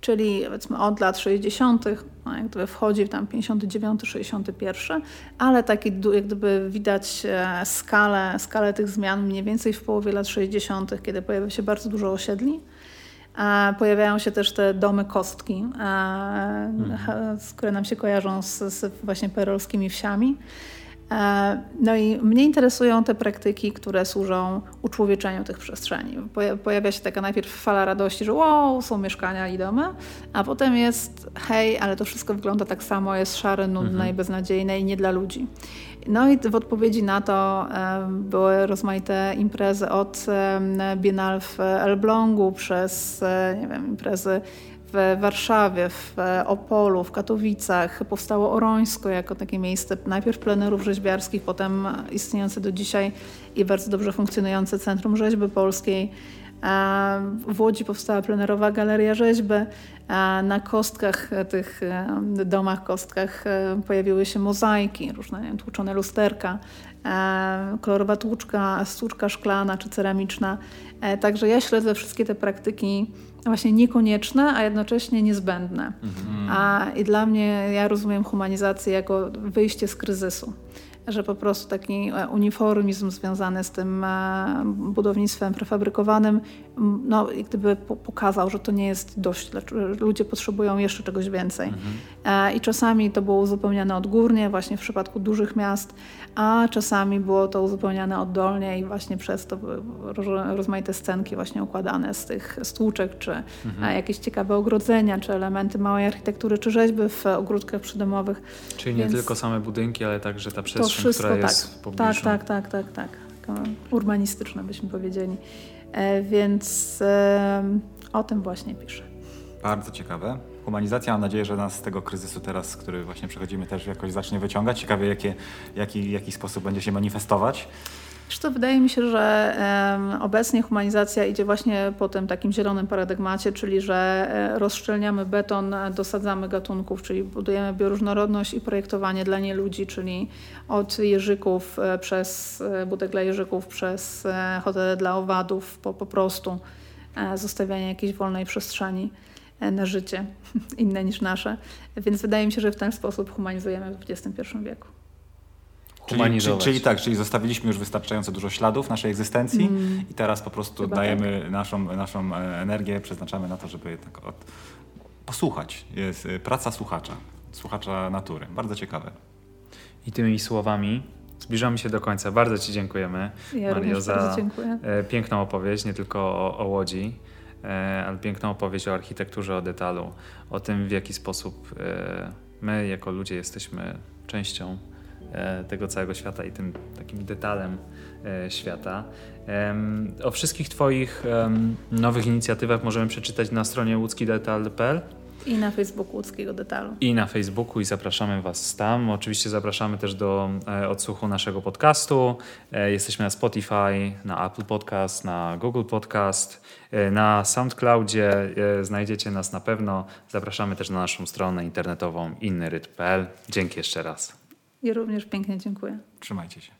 czyli powiedzmy od lat 60., no jak gdyby wchodzi tam 59, 61, ale taki jak gdyby widać e, skalę, skalę tych zmian mniej więcej w połowie lat 60., kiedy pojawia się bardzo dużo osiedli. Pojawiają się też te domy kostki, mhm. które nam się kojarzą z, z właśnie perolskimi wsiami. E, no i mnie interesują te praktyki, które służą uczłowieczeniu tych przestrzeni. Pojawia się taka najpierw fala radości, że wow, są mieszkania i domy, a potem jest hej, ale to wszystko wygląda tak samo, jest szare, nudne mhm. i beznadziejne i nie dla ludzi. No i w odpowiedzi na to były rozmaite imprezy od Biennale w Elblągu przez e, nie wiem, imprezy w Warszawie, w Opolu, w Katowicach powstało Orońsko jako takie miejsce najpierw plenerów rzeźbiarskich, potem istniejące do dzisiaj i bardzo dobrze funkcjonujące Centrum Rzeźby Polskiej. W Łodzi powstała plenerowa galeria rzeźby. Na kostkach, tych domach kostkach e, pojawiły się mozaiki, różne wiem, tłuczone lusterka, kolorowa tłuczka, stłuczka szklana czy ceramiczna. E, także ja śledzę wszystkie te praktyki właśnie niekonieczne, a jednocześnie niezbędne. Mhm. A, I dla mnie, ja rozumiem humanizację jako wyjście z kryzysu. Że po prostu taki e, uniformizm związany z tym e, budownictwem prefabrykowanym, no, gdyby pokazał, że to nie jest dość, ludzie potrzebują jeszcze czegoś więcej. Mhm. I czasami to było uzupełniane odgórnie, właśnie w przypadku dużych miast, a czasami było to uzupełniane oddolnie i właśnie przez to rozmaite scenki właśnie układane z tych stłuczek, czy mhm. jakieś ciekawe ogrodzenia, czy elementy małej architektury, czy rzeźby w ogródkach przydomowych. Czyli Więc nie tylko same budynki, ale także ta przestrzeń, wszystko, która jest tak, w pobliżu. Tak, tak, tak, tak, tak. Urbanistyczne byśmy powiedzieli. E, więc e, o tym właśnie piszę. Bardzo ciekawe. Humanizacja, mam nadzieję, że nas z tego kryzysu teraz, który właśnie przechodzimy, też jakoś zacznie wyciągać. Ciekawie, jakie, jaki, jaki sposób będzie się manifestować. Zresztą wydaje mi się, że obecnie humanizacja idzie właśnie po tym takim zielonym paradygmacie, czyli że e, rozszczelniamy beton, dosadzamy gatunków, czyli budujemy bioróżnorodność i projektowanie dla nieludzi, czyli od jeżyków e, przez e, budek dla jeżyków, przez hotele dla owadów, po, po prostu zostawianie jakiejś wolnej przestrzeni na życie inne niż nasze. Więc wydaje mi się, że w ten sposób humanizujemy w XXI wieku humanizować. Czyli, czyli, tak, czyli zostawiliśmy już wystarczająco dużo śladów naszej egzystencji mm. i teraz po prostu Chyba dajemy tak. naszą, naszą e, energię, przeznaczamy na to, żeby tak od, posłuchać. Jest e, praca słuchacza, słuchacza natury. Bardzo ciekawe. I tymi słowami zbliżamy się do końca. Bardzo Ci dziękujemy, ja Mario, za dziękuję. E, piękną opowieść, nie tylko o, o Łodzi, ale piękną opowieść o architekturze, o detalu, o tym, w jaki sposób my jako ludzie jesteśmy częścią E, tego całego świata i tym takim detalem e, świata. O wszystkich Twoich nowych inicjatywach możemy przeczytać na stronie łódzkidetal.pl. I na Facebooku Łódzkiego Detalu. I na Facebooku i zapraszamy Was tam. Oczywiście zapraszamy też do e, odsłuchu naszego podcastu. Jesteśmy na Spotify, na Apple Podcast, na Google Podcast, na SoundCloudzie. Znajdziecie nas na pewno. Zapraszamy też na naszą stronę internetową innyryt.pl. Dzięki jeszcze raz. I również pięknie dziękuję. Trzymajcie się.